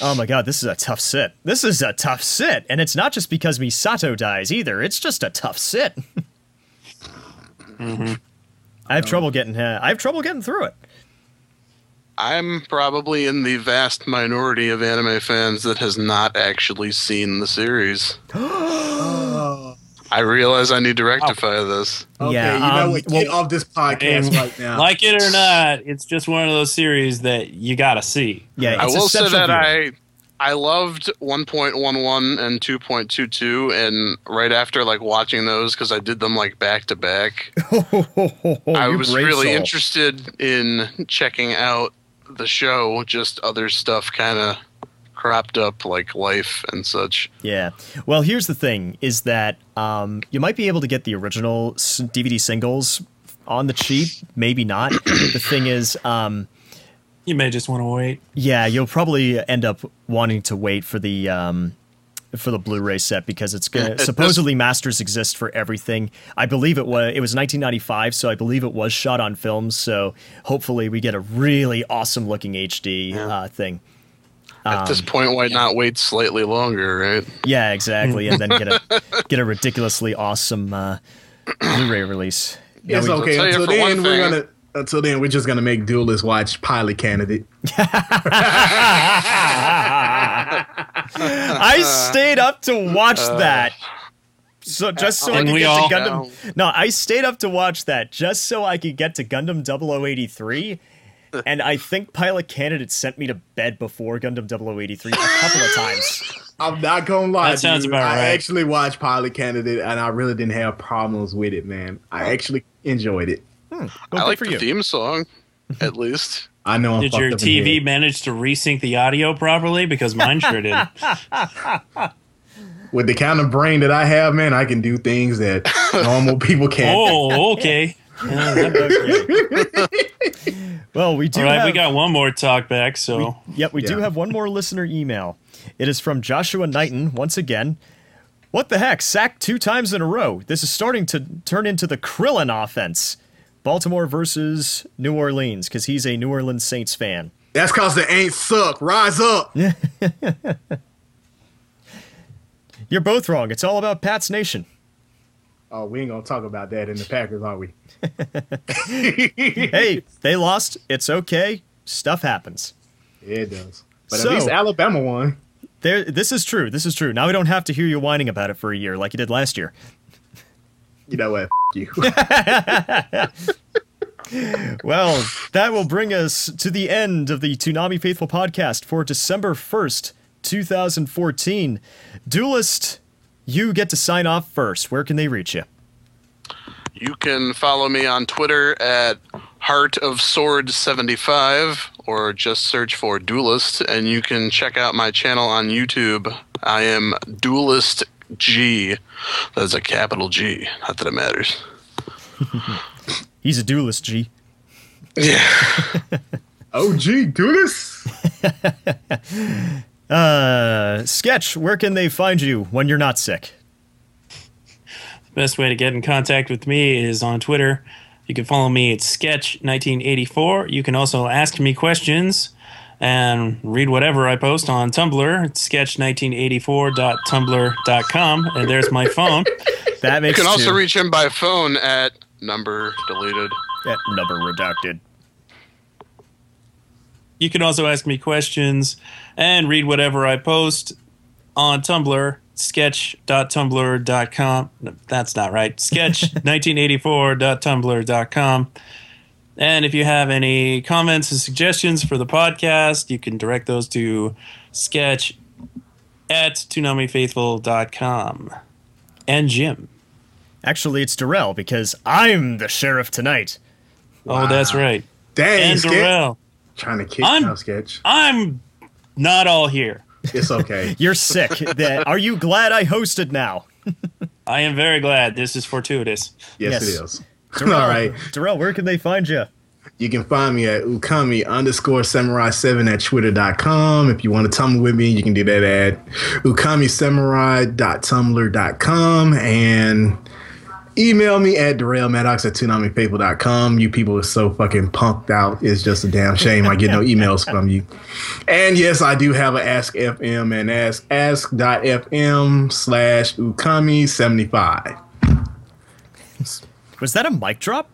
oh my god, this is a tough sit. This is a tough sit, and it's not just because Misato dies either. It's just a tough sit. *laughs* I have trouble getting. Uh, I have trouble getting through it. I'm probably in the vast minority of anime fans that has not actually seen the series. *gasps* *gasps* *gasps* I realize I need to rectify this. Okay, Yeah, you know um, what? Get well- off this podcast right now. like it or not, it's just one of those series that you gotta see. Yeah, I will say that viewing. I I loved 1.11 and 2.22 and right after like watching those cuz I did them like back to back. *laughs* I was really soul. interested in checking out the show, just other stuff kind of cropped up like life and such. Yeah. Well, here's the thing: is that um, you might be able to get the original DVD singles on the cheap. Maybe not. *clears throat* the thing is, um, You may just want to wait. yeah, you'll probably end up wanting to wait for the um, for the Blu-ray set because it's gonna At this- *laughs* supposedly masters exist for everything. I believe it was it was 1995, so I believe it was shot on film. So hopefully we get a really awesome looking HD uh, thing. At this point, why not wait slightly longer, right? Yeah, exactly, and then get a *laughs* get a ridiculously awesome uh, Blu-ray release. Now it's okay. Until for one then, we're gonna. Until then, we're just gonna make duelists watch Pilot Candidate. *laughs* I stayed up to watch that. So just so I could we get all- to Gundam. No, I stayed up to watch that just so I could get to Gundam 0083. *laughs* And I think Pilot Candidate sent me to bed before Gundam 0083 a couple of times. I'm not gonna lie. That sounds dude. about I right. actually watched Pilot Candidate, and I really didn't have problems with it, man. I actually enjoyed it. Hmm. Well, I good like for the you. theme song, *laughs* at least. I know. I'm Did your up the TV head. manage to resync the audio properly? Because mine sure did. *laughs* with the kind of brain that I have, man, I can do things that normal people can't. Oh, okay. Yeah, that- Well, we do all right, have, we got one more talk back. So Yep, we do have one more listener email. It is from Joshua Knighton once again. What the heck? Sacked two times in a row. This is starting to turn into the Krillin offense. Baltimore versus New Orleans, because he's a New Orleans Saints fan. That's cause the ain't suck. Rise up. *laughs* You're both wrong. It's all about Pat's Nation. Oh, we ain't gonna talk about that in the Packers, are we? *laughs* Hey, they lost. It's okay. Stuff happens. Yeah, it does. But So- at least Alabama won. There, this is true. This is true. Now we don't have to hear you whining about it for a year like you did last year. You know what? F- you. *laughs* Well, that will bring us to the end of the Toonami Faithful podcast for December 1st, 2014. Duelist, you get to sign off first. Where can they reach you? You can follow me on Twitter at Heart of Sword 75 or just search for Duelist and you can check out my channel on YouTube. I am Duelist G. That's a capital G. Not that it matters. *laughs* He's a duelist, G. Yeah. OG, do this. Uh, Sketch, where can they find you when you're not sick? The best way to get in contact with me is on Twitter. You can follow me at Sketch1984. You can also ask me questions and read whatever I post on Tumblr. It's sketch1984.tumblr.com. And there's my phone. *laughs* That You makes can also two. reach him by phone at number deleted. that number redacted. You can also ask me questions and read whatever I post on Tumblr, sketch.tumblr.com. No, that's not right. Sketch1984.tumblr.com. *laughs* And if you have any comments and suggestions for the podcast, you can direct those to sketch at toonamifaithful.com. And Jim. Actually, it's Darrell because I'm the sheriff tonight. Oh, that's right. Dang, And. Darrell. Trying to kick I'm- now, sketch. I'm not all here. It's okay. *laughs* You're sick. That- Are you glad I hosted now? I am very glad this is fortuitous. Yes, Yes. it is. Darrell, *laughs* All right. Darrell, where can they find you? You can find me at ukami underscore samurai 7 at twitter.com. If you want to tumble with me, you can do that at ukamisamurai.tumblr.com and email me at darrellmaddox at toonamifaithful.com. You people are so fucking punked out. It's just a damn shame I get no emails from you. And yes, I do have an Ask FM and ask ask.fm slash ukami75. Was that a mic drop?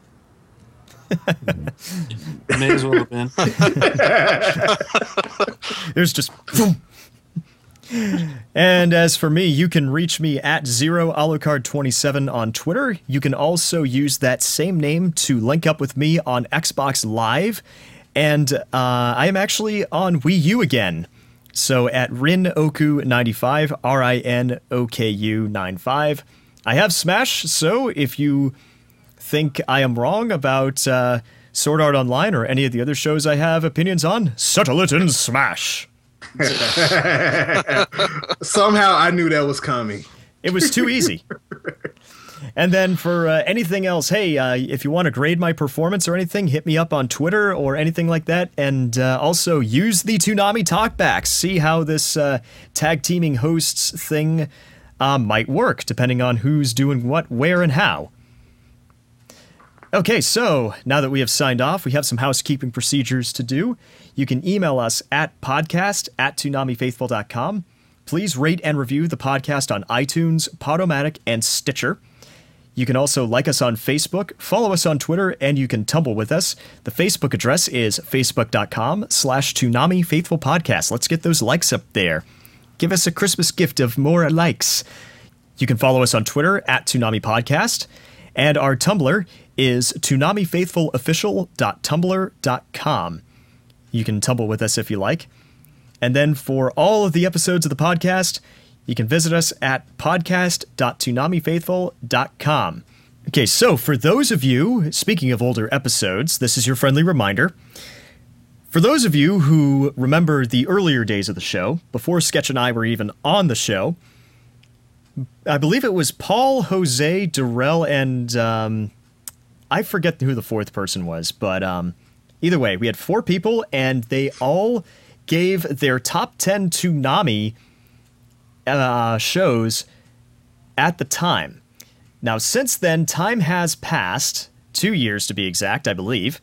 May as well have been. *laughs* There's just. boom. And as for me, you can reach me at zero alucard27 on Twitter. You can also use that same name to link up with me on Xbox Live. And uh, I am actually on Wii U again. So at Rinoku95, R I N O K U 95. I have Smash, so if you think I am wrong about uh, Sword Art Online or any of the other shows I have opinions on, settle it in Smash. *laughs* Somehow I knew that was coming. It was too easy. And then for uh, anything else, hey, uh, if you want to grade my performance or anything, hit me up on Twitter or anything like that. And uh, also use the Toonami Talkbacks. See how this uh, tag teaming hosts thing uh, might work, depending on who's doing what, where, and how. Okay, so now that we have signed off, we have some housekeeping procedures to do. You can email us at podcast at ToonamiFaithful.com. Please rate and review the podcast on iTunes, Podomatic, and Stitcher. You can also like us on Facebook, follow us on Twitter, and you can tumble with us. The Facebook address is facebook.com slash Toonami Faithful Podcast. Let's get those likes up there. Give us a Christmas gift of more likes. You can follow us on Twitter at Toonami Podcast, and our Tumblr is ToonamiFaithfulOfficial.tumblr.com. You can tumble with us if you like. And then for all of the episodes of the podcast, you can visit us at podcast.toonamifaithful.com. Okay, so for those of you, speaking of older episodes, this is your friendly reminder. For those of you who remember the earlier days of the show, before Sketch and I were even on the show, I believe it was Paul, Jose, Durrell, and um, I forget who the fourth person was, but um, either way, we had four people, and they all gave their top 10 Toonami uh, shows at the time. Now, since then, time has passed, two years to be exact, I believe,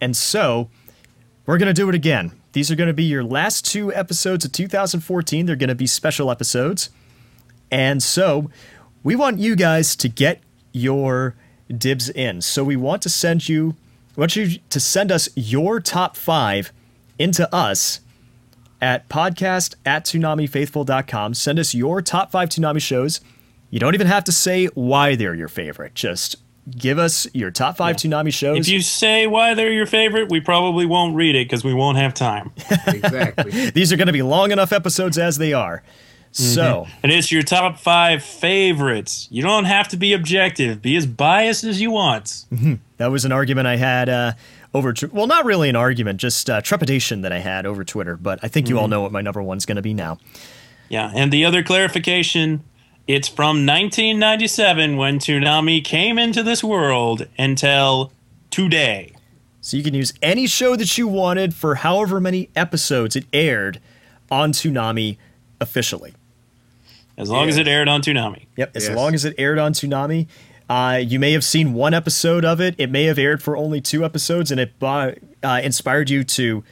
and so we're going to do it again. These are going to be your last two episodes of 2014. They're going to be special episodes. And so we want you guys to get your dibs in. So we want to send you, we want you to send us your top five into us at podcast at toonamifaithful.com. Send us your top five Toonami shows. You don't even have to say why they're your favorite. Just give us your top five Toonami shows. If you say why they're your favorite, we probably won't read it because we won't have time. Exactly. *laughs* These are going to be long enough episodes as they are. So, And it's your top five favorites. You don't have to be objective. Be as biased as you want. that was an argument I had uh, over, tw- well, not really an argument, just uh, trepidation that I had over Twitter. But I think you all know what my number one's going to be now. Yeah, and the other clarification, it's from 1997 when Toonami came into this world until today. So you can use any show that you wanted for however many episodes it aired on Toonami officially. As long as it aired on Toonami. Yep, as Yes. long as it aired on Toonami. Uh, you may have seen one episode of it. It may have aired for only two episodes, and it buy, uh, inspired you to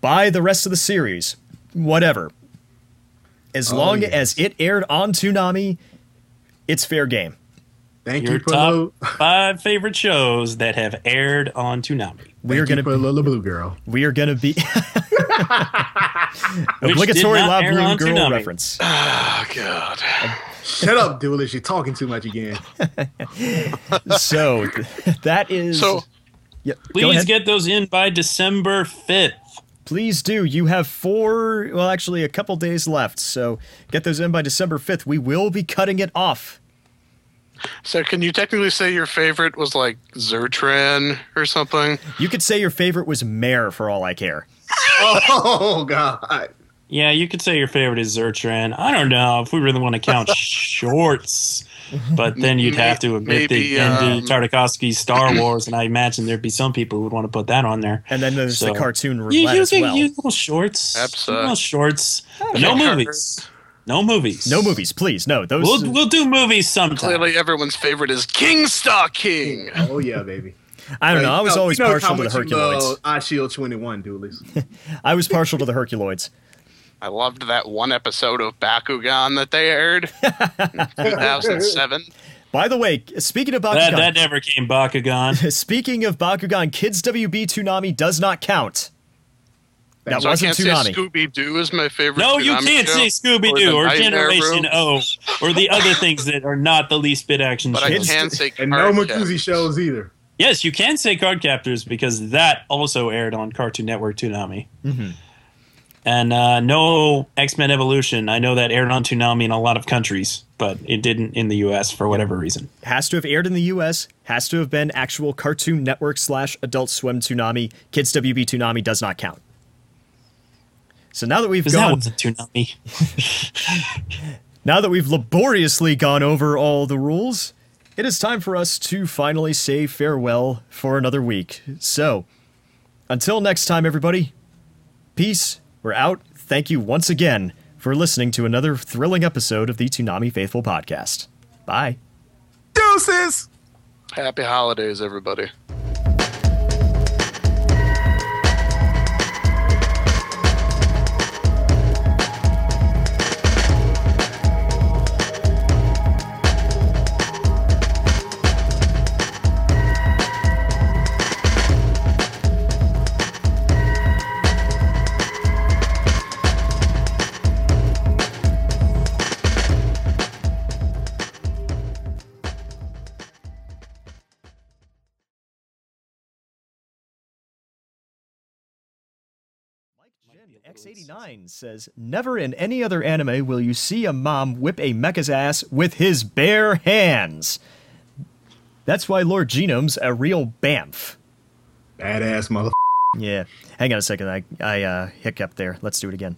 buy the rest of the series. Whatever. As long yes. as it aired on Toonami, it's fair game. Thank Your you for top little, five favorite shows that have aired on Toonami. *laughs* We are gonna for little blue girl. we are gonna be *laughs* *laughs* obligatory did not La Blue Girl Toonami. reference. Oh god. Shut up, Doolittle. You're talking too much again. so that is So Yep, Please get those in by December 5th. Please do. You have four, well, actually, a couple days left. So get those in by December 5th. We will be cutting it off. So can you technically say your favorite was like Zertran or something? You could say your favorite was Mare for all I care. Oh God. Yeah, you could say your favorite is Zertran. I don't know if we really want to count *laughs* shorts, but then you'd have to admit Maybe, the Genndy um, Tartakovsky Star Wars, and I imagine there'd be some people who would want to put that on there. And then there's the cartoon roulette You, you as can well. use little shorts. Abs- Little shorts. But no Okay. movies. No movies. No movies, please. No, those. We'll, we'll do movies sometime. Clearly, everyone's favorite is King Star King. *laughs* Oh yeah, baby. I don't know. I was You always you know partial to the much Herculoids. Eyeshield 21, Doolies. *laughs* I was partial to the Herculoids. I loved that one episode of Bakugan that they aired, in *laughs* 2007. By the way, speaking of Bakugan, that, that never came Bakugan. speaking of Bakugan, Kids WB Toonami does not count. That so I wasn't can't Toonami. say Scooby Doo is my favorite. No, you can't show, say Scooby Doo the or Generation O or the other things that are not the least bit action But I can say And no Card Makuzi shows either. Yes, you can say Card Captors because that also aired on Cartoon Network Toonami. Mm-hmm. And uh, no X Men Evolution. I know that aired on Toonami in a lot of countries, but it didn't in the U.S. for whatever reason. Has to have aired in the U.S. Has to have been actual Cartoon Network slash Adult Swim Toonami. Kids WB Toonami does not count. So now that we've Because that gone, wasn't *laughs* now that we've laboriously gone over all the rules, it is time for us to finally say farewell for another week. So, until next time, everybody, peace. We're out. Thank you once again for listening to another thrilling episode of the Toonami Faithful podcast. Bye. Deuces! Happy holidays, everybody. X89 says, Never in any other anime will you see a mom whip a mecha's ass with his bare hands. That's why Lord Genome's a real bamf. Badass mother. Yeah. Hang on a second. I, I uh, hiccuped there. Let's do it again.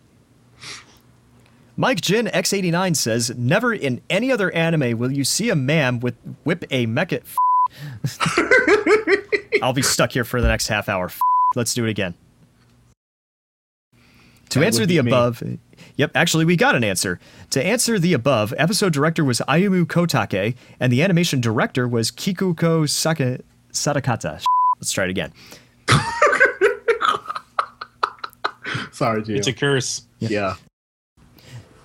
Mike Jin X89 says, Never in any other anime will you see a man with whip a mecha. *laughs* I'll be stuck here for the next half hour. Let's do it again. To That answer the be me. above, yep, actually, we got an answer. To answer the above, episode director was Ayumu Kotake, and the animation director was Kikuko Saka, Sadakata. Let's try it again. *laughs* Sorry, Jill. It's a curse. yeah.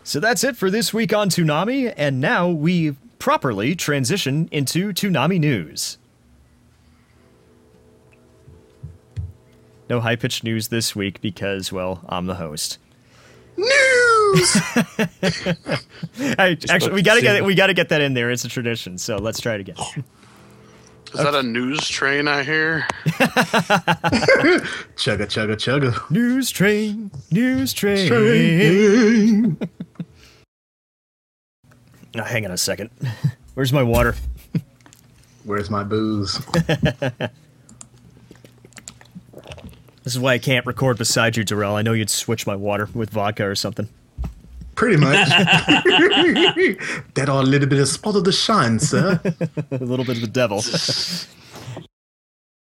So that's it for this week on Toonami, and now we properly transition into Toonami news. No high pitched news this week because, well, I'm the host. News! *laughs* Hey, actually, we gotta get sing. we gotta get that in there. It's a tradition. So let's try it again. Is that a news train I hear? *laughs* chugga, chugga, chugga. news train, news train. Train. Now, hang on a second. *laughs* Where's my water? Where's my booze? This is why I can't record beside you, Darrell. I know you'd switch my water with vodka or something. Pretty much. *laughs* *laughs* that all a little bit of spot of the shine, sir. *laughs* a little bit of the devil.